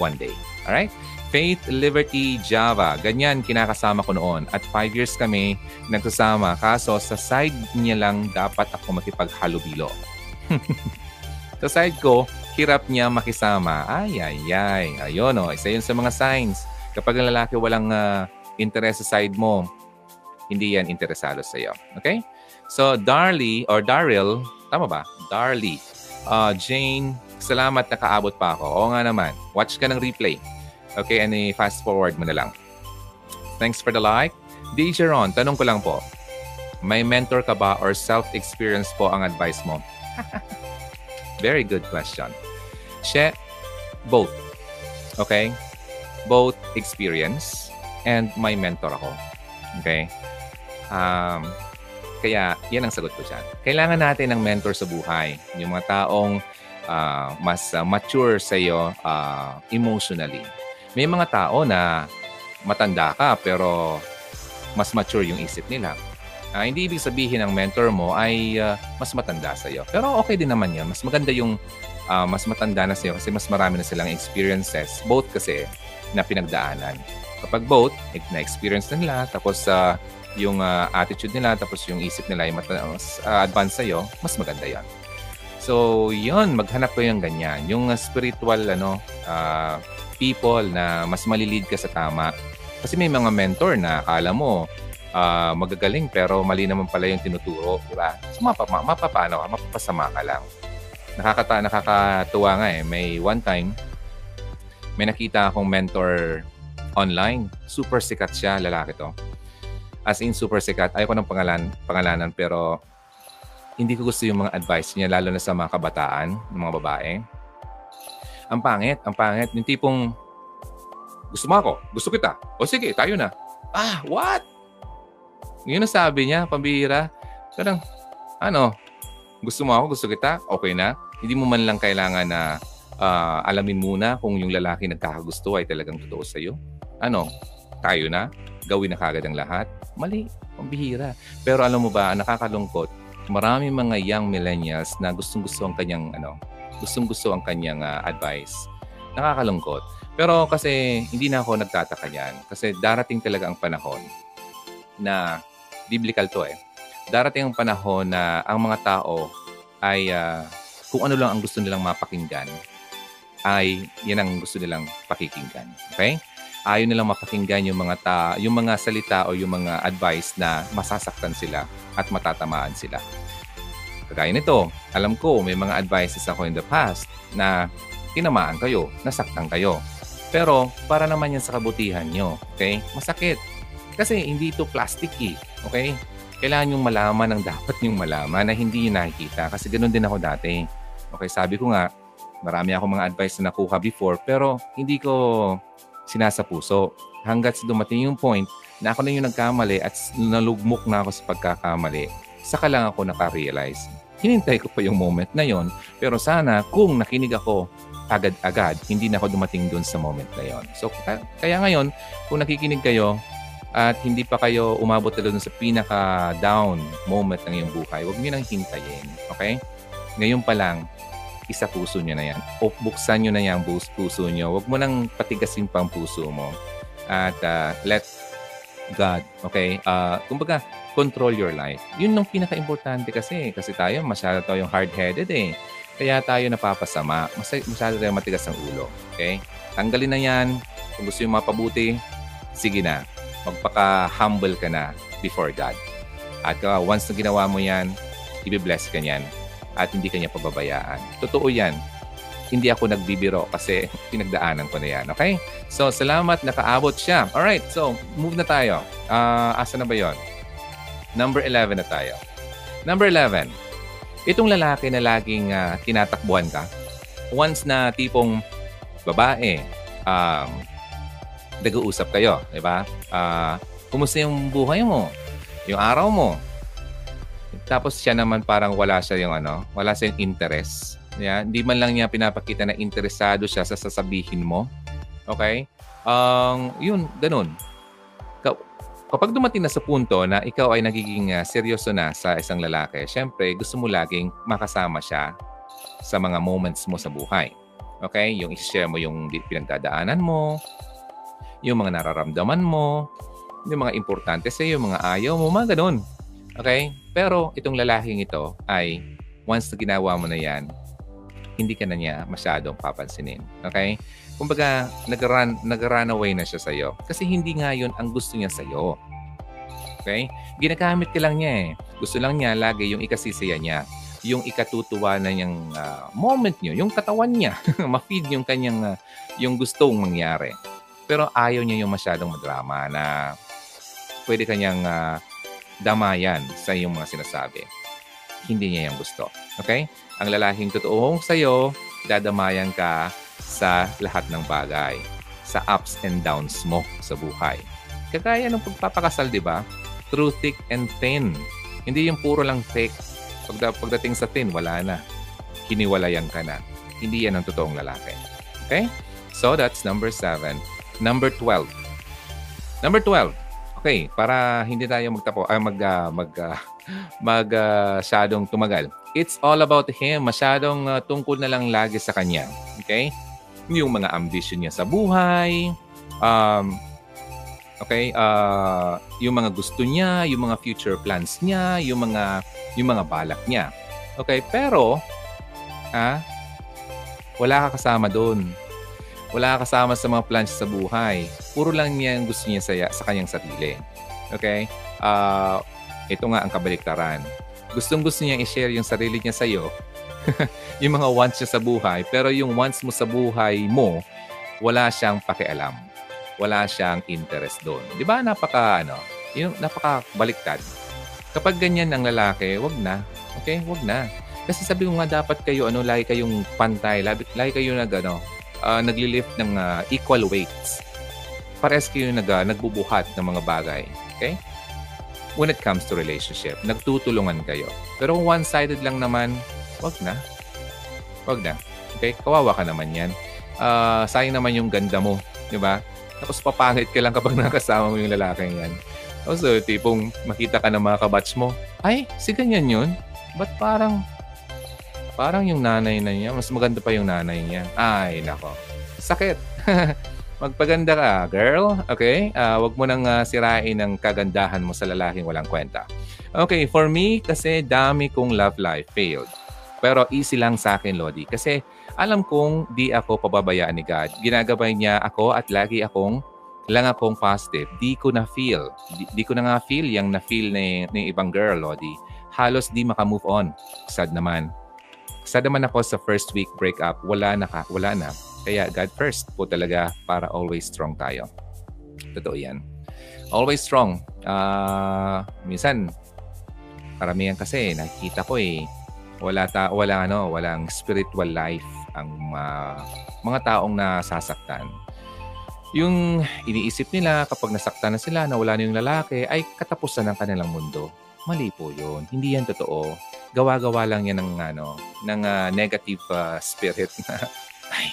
one day. Alright? Faith, Liberty, Java. Ganyan kinakasama ko noon. At five years kami nagsasama. Kaso sa side niya lang dapat ako makipaghalubilo. sa side ko, hirap niya makisama. Ay, ay, ay. Ayun o. Oh. Isa yun sa mga signs. Kapag ang lalaki walang uh, interest sa side mo, hindi yan interesado sa iyo. Okay? So, Darly or Daryl, tama ba? Darly. Uh, Jane, Salamat nakaabot pa ako. Oo nga naman. Watch ka ng replay. Okay, and fast forward mo na lang. Thanks for the like. DJ Ron, tanong ko lang po. May mentor ka ba or self-experience po ang advice mo? Very good question. She, both. Okay? Both experience and my mentor ako. Okay? Um, kaya, yan ang sagot ko dyan. Kailangan natin ng mentor sa buhay. Yung mga taong uh, mas uh, mature sa iyo uh, emotionally. May mga tao na matanda ka pero mas mature yung isip nila. Uh, hindi ibig sabihin ng mentor mo ay uh, mas matanda sa iyo. Pero okay din naman yan. Mas maganda yung uh, mas matanda na sa iyo kasi mas marami na silang experiences. Both kasi na pinagdaanan. Kapag both, na-experience na nila, tapos uh, yung uh, attitude nila, tapos yung isip nila ay mas uh, advanced sa iyo, mas maganda yan. So, yun, maghanap ko yung ganyan. Yung uh, spiritual ano, uh, people na mas malilid ka sa tama. Kasi may mga mentor na akala mo uh, magagaling pero mali naman pala yung tinuturo, di ba? So, mapapa, mapapano ka, mapapasama ka lang. Nakakata, nakakatuwa nga eh. May one time, may nakita akong mentor online. Super sikat siya, lalaki to. As in, super sikat. Ayoko ng pangalan, pangalanan pero hindi ko gusto yung mga advice niya, lalo na sa mga kabataan, mga babae. Ang pangit, ang pangit. Yung tipong, gusto mo ako, gusto kita. O sige, tayo na. Ah, what? Yun ang sabi niya, pambihira. Parang, ano, gusto mo ako, gusto kita, okay na. Hindi mo man lang kailangan na uh, alamin muna kung yung lalaki nagkakagusto ay talagang totoo sa'yo. Ano, tayo na, gawin na kagad ang lahat. Mali, pambihira. Pero alam mo ba, nakakalungkot, maraming mga young millennials na gustong-gusto ang kanyang ano, gustong-gusto ang kanyang uh, advice. Nakakalungkot. Pero kasi hindi na ako nagtataka niyan. Kasi darating talaga ang panahon na biblical to eh. Darating ang panahon na ang mga tao ay uh, kung ano lang ang gusto nilang mapakinggan, ay yan ang gusto nilang pakikinggan. Okay? Ayaw nilang mapakinggan yung mga ta, yung mga salita o yung mga advice na masasaktan sila at matatamaan sila. Kagaya nito, alam ko may mga advices ako in the past na tinamaan kayo, nasaktan kayo. Pero para naman yan sa kabutihan nyo, okay? Masakit. Kasi hindi ito plastic eh. Okay? Kailangan yung malaman ang dapat yung malaman na hindi yung nakikita. Kasi ganoon din ako dati. Okay, sabi ko nga, marami ako mga advice na nakuha before pero hindi ko sinasa puso. Hanggat dumating yung point na ako na yung nagkamali at nalugmok na ako sa pagkakamali, saka lang ako nakarealize. Hinintay ko pa yung moment na yon pero sana kung nakinig ako agad-agad, hindi na ako dumating doon sa moment na yon. So, kaya ngayon, kung nakikinig kayo, at hindi pa kayo umabot na doon sa pinaka-down moment ng iyong buhay, huwag niyo nang hintayin. Okay? Ngayon pa lang, isa puso niyo na yan. O buksan niyo na yan puso niyo. Huwag mo nang patigasin pang puso mo. At uh, let God, okay? Uh, kumbaga, control your life. Yun yung pinaka-importante kasi. Kasi tayo, masyado tayong hard-headed eh. Kaya tayo napapasama. Masyado tayo matigas ang ulo. Okay? Tanggalin na yan. Kung gusto yung mapabuti, sige na magpaka-humble ka na before God. At uh, once na ginawa mo yan, i-bless ka niyan at hindi kanya pababayaan. Totoo yan. Hindi ako nagbibiro kasi pinagdaanan ko na yan. Okay? So, salamat. Nakaabot siya. Alright. So, move na tayo. Uh, asa na ba yon? Number 11 na tayo. Number 11. Itong lalaki na laging uh, tinatakbuhan ka, once na tipong babae, um, nag-uusap kayo, di ba? Uh, kumusta yung buhay mo? Yung araw mo? Tapos siya naman parang wala siya yung ano, wala siya yung interest. Yeah? Hindi man lang niya pinapakita na interesado siya sa sasabihin mo. Okay? Um, yun, ganun. Kapag dumating na sa punto na ikaw ay nagiging uh, seryoso na sa isang lalaki, syempre gusto mo laging makasama siya sa mga moments mo sa buhay. Okay? Yung i-share mo yung pinagdadaanan mo, yung mga nararamdaman mo, yung mga importante sa iyo, yung mga ayaw mo, mga ganun. Okay? Pero itong lalaking ito ay once na ginawa mo na yan, hindi ka na niya masyadong papansinin. Okay? Kumbaga, nag-run, nag-run away na siya sa'yo. Kasi hindi nga yun ang gusto niya sa'yo. Okay? Ginagamit ka lang niya eh. Gusto lang niya lagi yung ikasisaya niya. Yung ikatutuwa na niyang uh, moment niyo, yung katawan niya. Ma-feed yung kanyang, uh, yung gustong mangyari. Pero ayaw niya yung masyadong madrama na pwede kanyang uh, damayan sa iyong mga sinasabi. Hindi niya yung gusto. Okay? Ang lalaking totoong sa'yo, dadamayan ka sa lahat ng bagay. Sa ups and downs mo sa buhay. Kagaya ng pagpapakasal, di ba? Through thick and thin. Hindi yung puro lang thick. Pagda, pagdating sa thin, wala na. Hiniwalayan ka na. Hindi yan ang totoong lalaki. Okay? So, that's number seven. Number 12. Number 12. Okay, para hindi tayo magtapo, ay mag, uh, mag, uh, mag uh, masyadong tumagal. It's all about him. Masyadong uh, tungkol na lang lagi sa kanya. Okay? Yung mga ambition niya sa buhay, um, okay, uh, yung mga gusto niya, yung mga future plans niya, yung mga yung mga balak niya. Okay, pero ah, wala ka kasama doon wala kasama sa mga plans sa buhay. Puro lang niya ang gusto niya sa, sa kanyang sarili. Okay? Uh, ito nga ang kabaliktaran. Gustong gusto niya i-share yung sarili niya sa iyo, yung mga wants niya sa buhay, pero yung wants mo sa buhay mo, wala siyang pakialam. Wala siyang interest doon. Di ba napaka, ano, yung napaka baliktad. Kapag ganyan ang lalaki, wag na. Okay? Wag na. Kasi sabi ko nga dapat kayo, ano, lagi kayong pantay, lagi, lagi kayo nag, ano, uh, nagli-lift ng uh, equal weights. Pares kayo nag, uh, nagbubuhat ng mga bagay. Okay? When it comes to relationship, nagtutulungan kayo. Pero kung one-sided lang naman, wag na. Wag na. Okay? Kawawa ka naman yan. Uh, sayang naman yung ganda mo. Di ba? Tapos papangit ka lang kapag nakasama mo yung lalaking yan. Also, tipong makita ka ng mga kabatch mo, ay, si ganyan yun? Ba't parang Parang yung nanay na niya, mas maganda pa yung nanay niya. Ay, nako. Sakit. Magpaganda ka, girl. Okay? Uh, wag mo nang uh, sirain ang kagandahan mo sa lalaking walang kwenta. Okay, for me, kasi dami kong love life failed. Pero easy lang sa akin, Lodi. Kasi alam kong di ako pababayaan ni God. Ginagabay niya ako at lagi akong lang akong positive. Di ko na feel. Di, di ko na nga feel yung na feel ni, ni ibang girl, Lodi. Halos di maka-move on. Sad naman. Sad naman ako sa first week breakup, wala na ka, wala na. Kaya God first po talaga para always strong tayo. Totoo yan. Always strong. Uh, minsan, karamihan kasi nakikita ko eh, wala ta wala ano, walang spiritual life ang uh, mga taong nasasaktan. Yung iniisip nila kapag nasaktan na sila, na wala na yung lalaki, ay katapusan ng kanilang mundo. Mali po yun. Hindi yan totoo gawa-gawa lang yan ng ano, ng uh, negative uh, spirit na ay,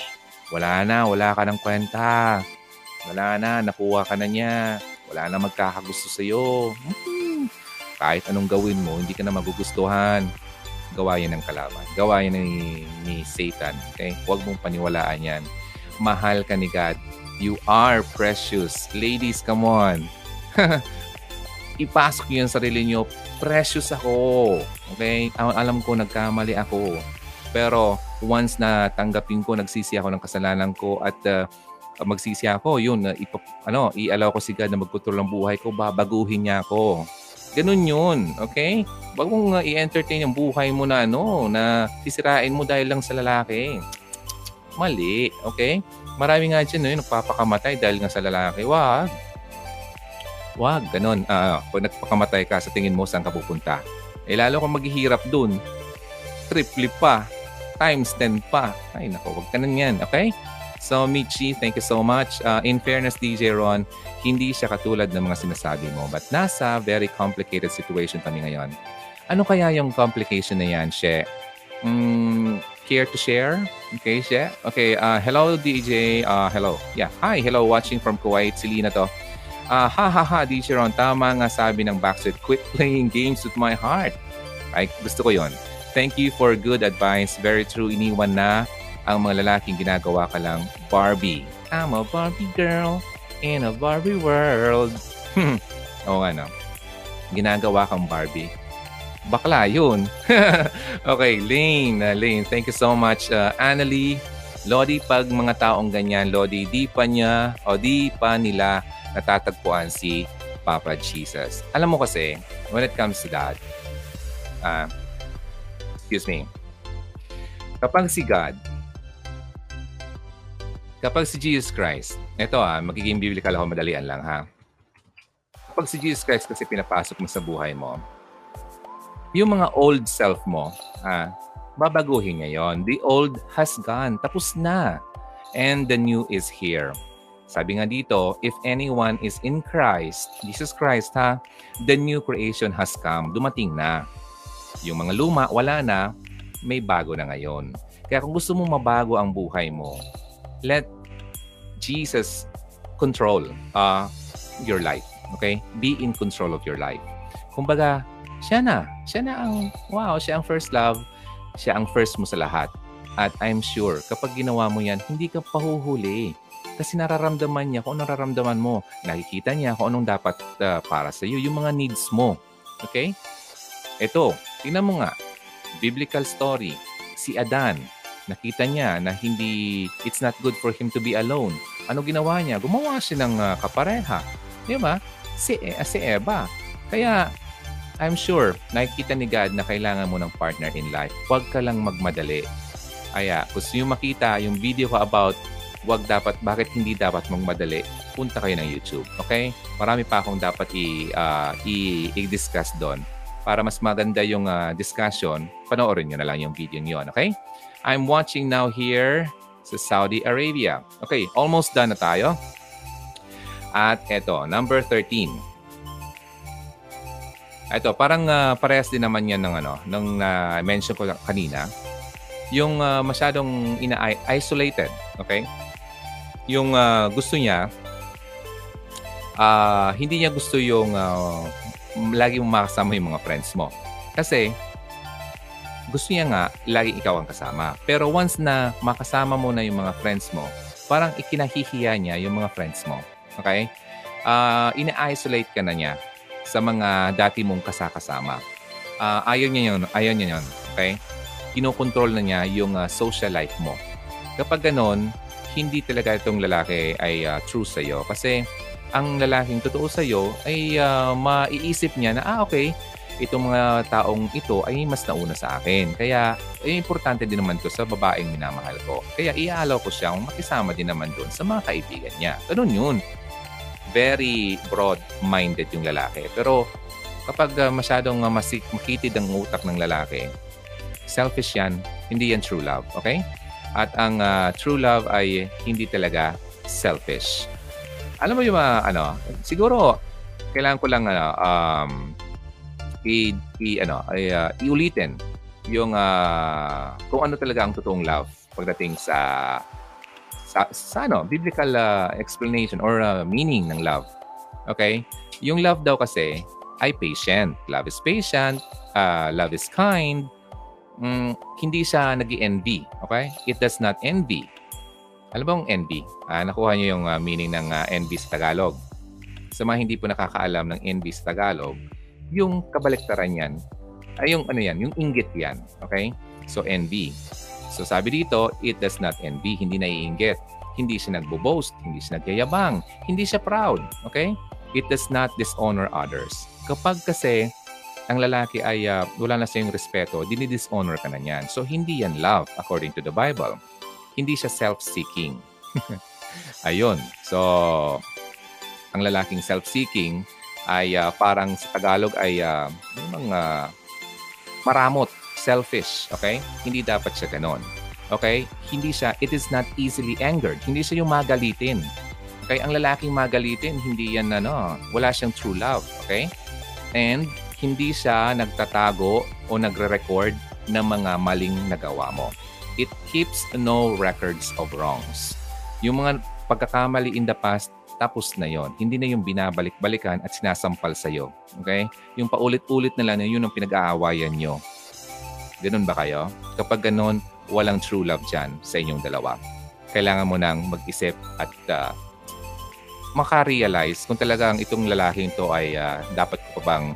wala na, wala ka ng kwenta. Wala na, nakuha ka na niya. Wala na magkakagusto sa iyo. Hmm. Kahit anong gawin mo, hindi ka na magugustuhan. Gawa yan ng kalaban. Gawa yan ni, ni Satan. Okay? Huwag mong paniwalaan yan. Mahal ka ni God. You are precious. Ladies, come on. ipasok niyo yung sarili niyo, precious ako. Okay? Alam ko, nagkamali ako. Pero once na tanggapin ko, nagsisi ako ng kasalanan ko at uh, magsisi ako, yun, uh, ipa, ano, i-allow ko si God na magkontrol ng buhay ko, babaguhin niya ako. Ganun yun, okay? Wag mong uh, i-entertain yung buhay mo na ano, na sisirain mo dahil lang sa lalaki. Mali, okay? Marami nga dyan, no, yung nagpapakamatay dahil nga sa lalaki. Wag. Wag, ganun. Uh, kung nagpakamatay ka, sa tingin mo saan ka pupunta. Eh lalo kung maghihirap dun, triple pa, times 10 pa. Ay nako, wag ka yan, okay? So Michi, thank you so much. Uh, in fairness, DJ Ron, hindi siya katulad ng mga sinasabi mo. But nasa very complicated situation kami ngayon. Ano kaya yung complication na yan, She? Mm, care to share? Okay, She? Okay, uh, hello DJ. Uh, hello. Yeah, hi. Hello, watching from Kuwait. Si to. Uh, ha ha ha, DJ Ron, tama nga sabi ng Backstreet, quit playing games with my heart. Ay, gusto ko yon. Thank you for good advice. Very true, iniwan na ang mga lalaking ginagawa ka lang Barbie. I'm a Barbie girl in a Barbie world. Oo nga no. Ginagawa kang Barbie. Bakla yun. okay, Lane. Uh, Lane, thank you so much. Uh, Annalie, Lodi, pag mga taong ganyan, Lodi, di pa niya o di pa nila natatagpuan si Papa Jesus. Alam mo kasi, when it comes to that, uh, excuse me, kapag si God, kapag si Jesus Christ, ito ah, magiging biblical ako, madalian lang ha. Kapag si Jesus Christ kasi pinapasok mo sa buhay mo, yung mga old self mo, ah, babaguhin niya yon. The old has gone. Tapos na. And the new is here. Sabi nga dito, if anyone is in Christ, Jesus Christ ha, the new creation has come. Dumating na. Yung mga luma, wala na, may bago na ngayon. Kaya kung gusto mo mabago ang buhay mo, let Jesus control uh, your life. Okay? Be in control of your life. Kumbaga, siya na. Siya na ang, wow, siya ang first love. Siya ang first mo sa lahat. At I'm sure, kapag ginawa mo yan, hindi ka pahuhuli kasi nararamdaman niya kung nararamdaman mo. Nakikita niya kung anong dapat uh, para sa iyo, yung mga needs mo. Okay? Ito, tingnan mo nga. Biblical story. Si Adan, nakita niya na hindi, it's not good for him to be alone. Ano ginawa niya? Gumawa siya ng uh, kapareha. Di ba? Si, uh, si Eva. Kaya, I'm sure, nakikita ni God na kailangan mo ng partner in life. Huwag ka lang magmadali. Kaya, gusto nyo makita yung video ko about wag dapat, bakit hindi dapat magmadali, punta kayo ng YouTube. Okay? Marami pa akong dapat i, uh, i-discuss doon. Para mas maganda yung uh, discussion, panoorin nyo na lang yung video nyo. Okay? I'm watching now here sa Saudi Arabia. Okay, almost done na tayo. At eto, number 13. Ito, parang uh, parehas din naman yan ng ano, nung uh, mention ko kanina. Yung uh, masyadong ina-isolated, okay? Yung uh, gusto niya, uh, hindi niya gusto yung uh, lagi mong makasama yung mga friends mo. Kasi, gusto niya nga, lagi ikaw ang kasama. Pero once na makasama mo na yung mga friends mo, parang ikinahihiya niya yung mga friends mo. Okay? Uh, ina-isolate ka na niya sa mga dati mong kasakasama. Uh, ayaw niya yun. Ayaw niya yun. Okay? Kinokontrol na niya yung uh, social life mo. Kapag ganon, hindi talaga itong lalaki ay uh, true sa'yo. Kasi ang lalaking totoo sa'yo ay uh, maiisip niya na, ah okay, itong mga taong ito ay mas nauna sa akin. Kaya, eh, importante din naman to sa babaeng minamahal ko. Kaya, iaalaw ko siyang makisama din naman doon sa mga kaibigan niya. Ganun yun very broad-minded yung lalaki. Pero kapag uh, masyadong uh, masik makitid ang utak ng lalaki, selfish yan, hindi yan true love. Okay? At ang uh, true love ay hindi talaga selfish. Alam mo yung mga, ano, siguro, kailangan ko lang, ano, um, i, i ano, ay, uh, iulitin yung uh, kung ano talaga ang totoong love pagdating sa sa, sa ano, biblical uh, explanation or uh, meaning ng love. Okay? Yung love daw kasi ay patient. Love is patient. Uh, love is kind. Mm, hindi siya nag envy Okay? It does not envy. Alam mo ang envy? Ah, nakuha niyo yung uh, meaning ng uh, envy sa Tagalog. Sa mga hindi po nakakaalam ng envy sa Tagalog, yung kabaliktaran yan, ay yung ano yan, yung inggit yan. Okay? So, envy. So sabi dito, it does not envy, hindi naiinggit. Hindi siya nagbo-boast, hindi siya nagyayabang, hindi siya proud. Okay? It does not dishonor others. Kapag kasi ang lalaki ay uh, wala na sa yung respeto, dinidishonor ka na niyan. So hindi yan love according to the Bible. Hindi siya self-seeking. Ayun. So, ang lalaking self-seeking ay uh, parang sa Tagalog ay uh, mga maramot selfish, okay? Hindi dapat siya ganon. Okay? Hindi siya, it is not easily angered. Hindi siya yung magalitin. Okay? Ang lalaking magalitin, hindi yan ano, wala siyang true love. Okay? And hindi siya nagtatago o nagre-record ng mga maling nagawa mo. It keeps no records of wrongs. Yung mga pagkakamali in the past, tapos na yon. Hindi na yung binabalik-balikan at sinasampal sa'yo. Okay? Yung paulit-ulit na lang, yun ang pinag-aawayan nyo. Ganun ba kayo? Kapag ganun, walang true love dyan sa inyong dalawa. Kailangan mo nang mag-isip at uh, makarealize kung talagang itong lalaking to ay uh, dapat ko bang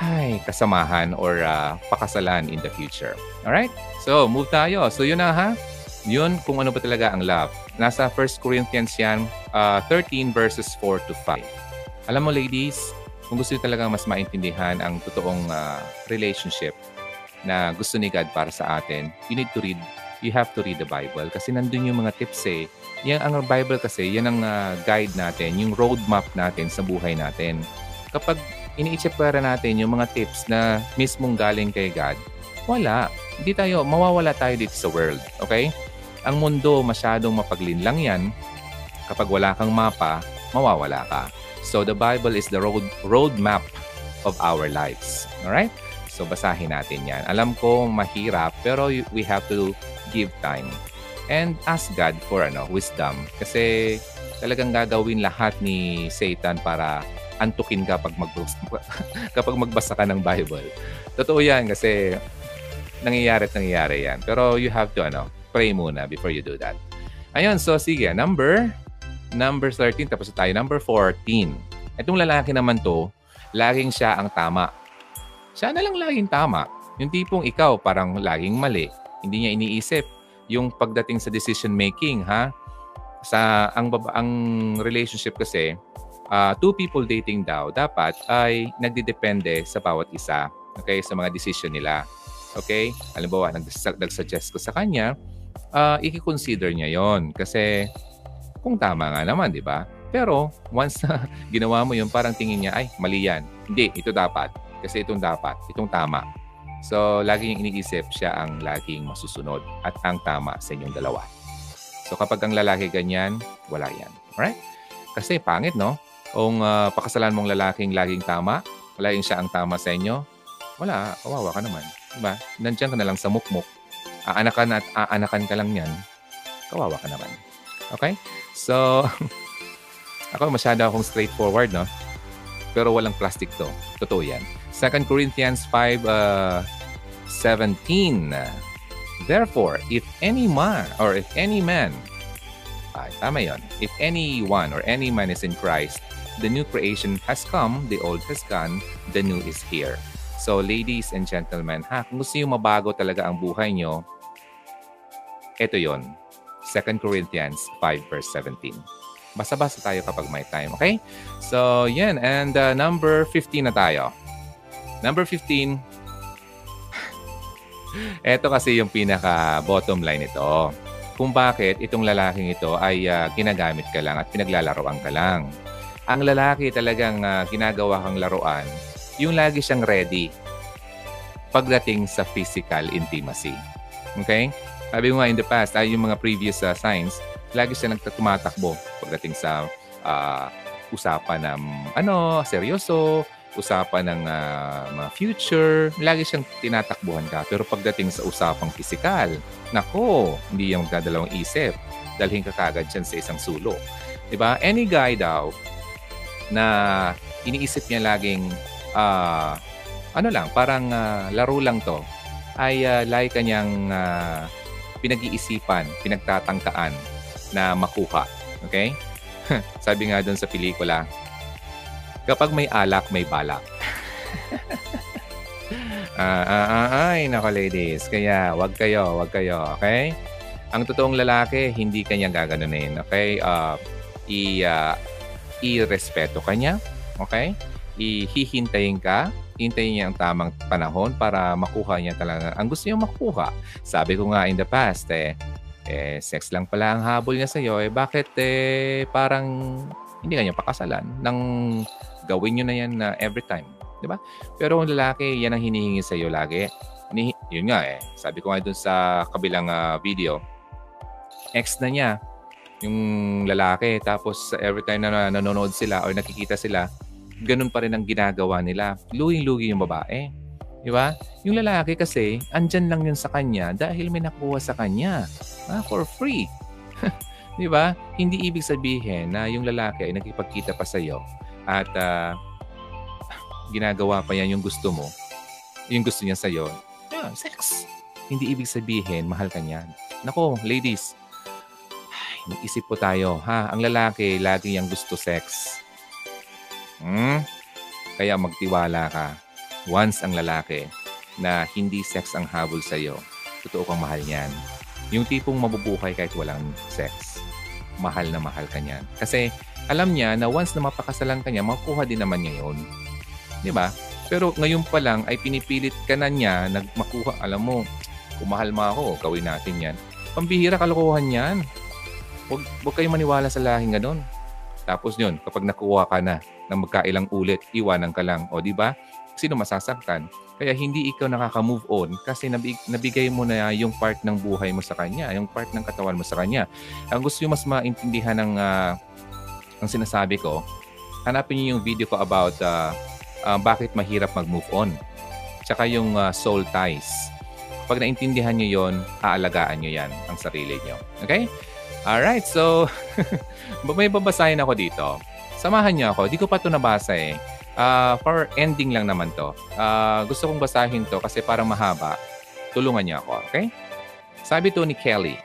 ay, kasamahan or uh, pakasalan in the future. Alright? So, move tayo. So, yun na ha. Yun kung ano ba talaga ang love. Nasa 1 Corinthians yan, uh, 13 verses 4 to 5. Alam mo ladies, kung gusto nyo talaga mas maintindihan ang totoong uh, relationship, na gusto ni God para sa atin, you need to read, you have to read the Bible. Kasi nandun yung mga tips eh. Yan ang Bible kasi, yan ang uh, guide natin, yung roadmap natin sa buhay natin. Kapag iniitsipara natin yung mga tips na mismong galing kay God, wala. Hindi tayo, mawawala tayo dito sa world. Okay? Ang mundo masyadong mapaglinlang yan. Kapag wala kang mapa, mawawala ka. So the Bible is the road roadmap of our lives. All right? So basahin natin yan. Alam ko mahirap pero we have to give time. And ask God for ano, wisdom. Kasi talagang gagawin lahat ni Satan para antukin ka pag, magbasa, kapag magbasa ka ng Bible. Totoo yan kasi nangyayari at nangyayari yan. Pero you have to ano, pray muna before you do that. Ayun, so sige. Number, number 13. Tapos tayo. Number 14. Itong lalaki naman to, laging siya ang tama siya na lang laging tama. Yung tipong ikaw parang laging mali. Hindi niya iniisip yung pagdating sa decision making, ha? Sa ang ang relationship kasi, uh, two people dating daw dapat ay nagdidepende sa bawat isa. Okay, sa mga decision nila. Okay? Halimbawa, nag-suggest ko sa kanya, uh, i-consider niya yon Kasi kung tama nga naman, di ba? Pero once na ginawa mo yun, parang tingin niya, ay, mali yan. Hindi, ito dapat. Kasi itong dapat, itong tama. So, laging iniisip siya ang laging masusunod at ang tama sa inyong dalawa. So, kapag ang lalaki ganyan, wala yan. Alright? Kasi pangit, no? Kung uh, pakasalan mong lalaking laging tama, laging siya ang tama sa inyo, wala, kawawa ka naman. Diba? Nandiyan ka na lang sa mukmuk. Aanakan at aanakan ka lang yan, kawawa ka naman. Okay? So, ako masyado akong straightforward, no? Pero walang plastic to. Totoo yan. 2 Corinthians 5, uh, 17. Therefore, if any man, or if any man, ay, tama yon. If anyone or any man is in Christ, the new creation has come, the old has gone, the new is here. So, ladies and gentlemen, ha, kung gusto nyo mabago talaga ang buhay nyo, ito yon 2 Corinthians 5 verse 17. Basa-basa tayo kapag may time, okay? So, yan. And uh, number 15 na tayo. Number 15, ito kasi yung pinaka bottom line ito. Kung bakit itong lalaking ito ay uh, ginagamit ka lang at pinaglalaroan ka lang. Ang lalaki talagang uh, ginagawa kang laruan, yung lagi siyang ready pagdating sa physical intimacy. Okay? Sabi mo nga in the past, ay yung mga previous uh, signs, lagi siya nagtumatakbo pagdating sa uh, usapan ng ano, seryoso, usapan ng uh, mga future, lagi siyang tinatakbuhan ka. Pero pagdating sa usapang pisikal, nako, hindi yung magdadalawang isip. Dalhin ka kagad siya sa isang sulok. Diba? Any guy daw na iniisip niya laging uh, ano lang, parang uh, laro lang to, ay uh, lagi kanyang uh, pinag-iisipan, pinagtatangkaan na makuha. Okay? Sabi nga doon sa pelikula, kapag may alak, may balak. ah, ah, ah, ay, nako ladies. Kaya, wag kayo, wag kayo, okay? Ang totoong lalaki, hindi kanya gaganunin, okay? Uh, i, uh, i-respeto kanya, okay? Ihihintayin ka, hintayin niya ang tamang panahon para makuha niya talaga ang gusto niya makuha. Sabi ko nga in the past, eh, eh, sex lang pala ang habol niya sa'yo, eh, bakit eh, parang hindi kanya pakasalan nang gawin nyo na yan uh, every time. Di ba? Pero kung lalaki, yan ang hinihingi sa iyo lagi. Ni, yun nga eh. Sabi ko nga dun sa kabilang uh, video, ex na niya, yung lalaki. Tapos every time na nanonood sila or nakikita sila, ganun pa rin ang ginagawa nila. Luging-lugi yung babae. Di ba? Yung lalaki kasi, andyan lang yun sa kanya dahil may nakuha sa kanya. Ah, for free. Di ba? Hindi ibig sabihin na yung lalaki ay nakipagkita pa sa iyo at uh, ginagawa pa yan yung gusto mo, yung gusto niya sa'yo, yeah, sex. Hindi ibig sabihin, mahal ka niyan. Nako, ladies, mag-isip po tayo, ha? Ang lalaki, lagi yang gusto sex. Hmm? Kaya magtiwala ka. Once ang lalaki na hindi sex ang habol sa'yo, totoo kang mahal niyan. Yung tipong mabubuhay kahit walang sex. Mahal na mahal ka niyan. Kasi alam niya na once na mapakasalan ka niya, makuha din naman niya yun. Di ba? Pero ngayon pa lang ay pinipilit ka na niya nagmakuha. Alam mo, kung mahal mo ako, gawin natin yan. Pambihira kalokohan yan. Huwag, huwag kayong maniwala sa lahing ganun. Tapos yun, kapag nakuha ka na ng magkailang ulit, iwanan ka lang. O di ba? Sino masasaktan? Kaya hindi ikaw nakaka-move on kasi nabig, nabigay mo na yung part ng buhay mo sa kanya, yung part ng katawan mo sa kanya. Ang gusto nyo mas maintindihan ng uh, ang sinasabi ko, hanapin niyo yung video ko about uh, uh, bakit mahirap mag-move on. Tsaka yung uh, soul ties. Pag naintindihan niyo yon, aalagaan niyo yan ang sarili niyo. Okay? Alright, so may babasahin ako dito. Samahan niyo ako. Di ko pa ito nabasa eh. Uh, for ending lang naman to. Uh, gusto kong basahin to kasi parang mahaba. Tulungan niyo ako, okay? Sabi to ni Kelly,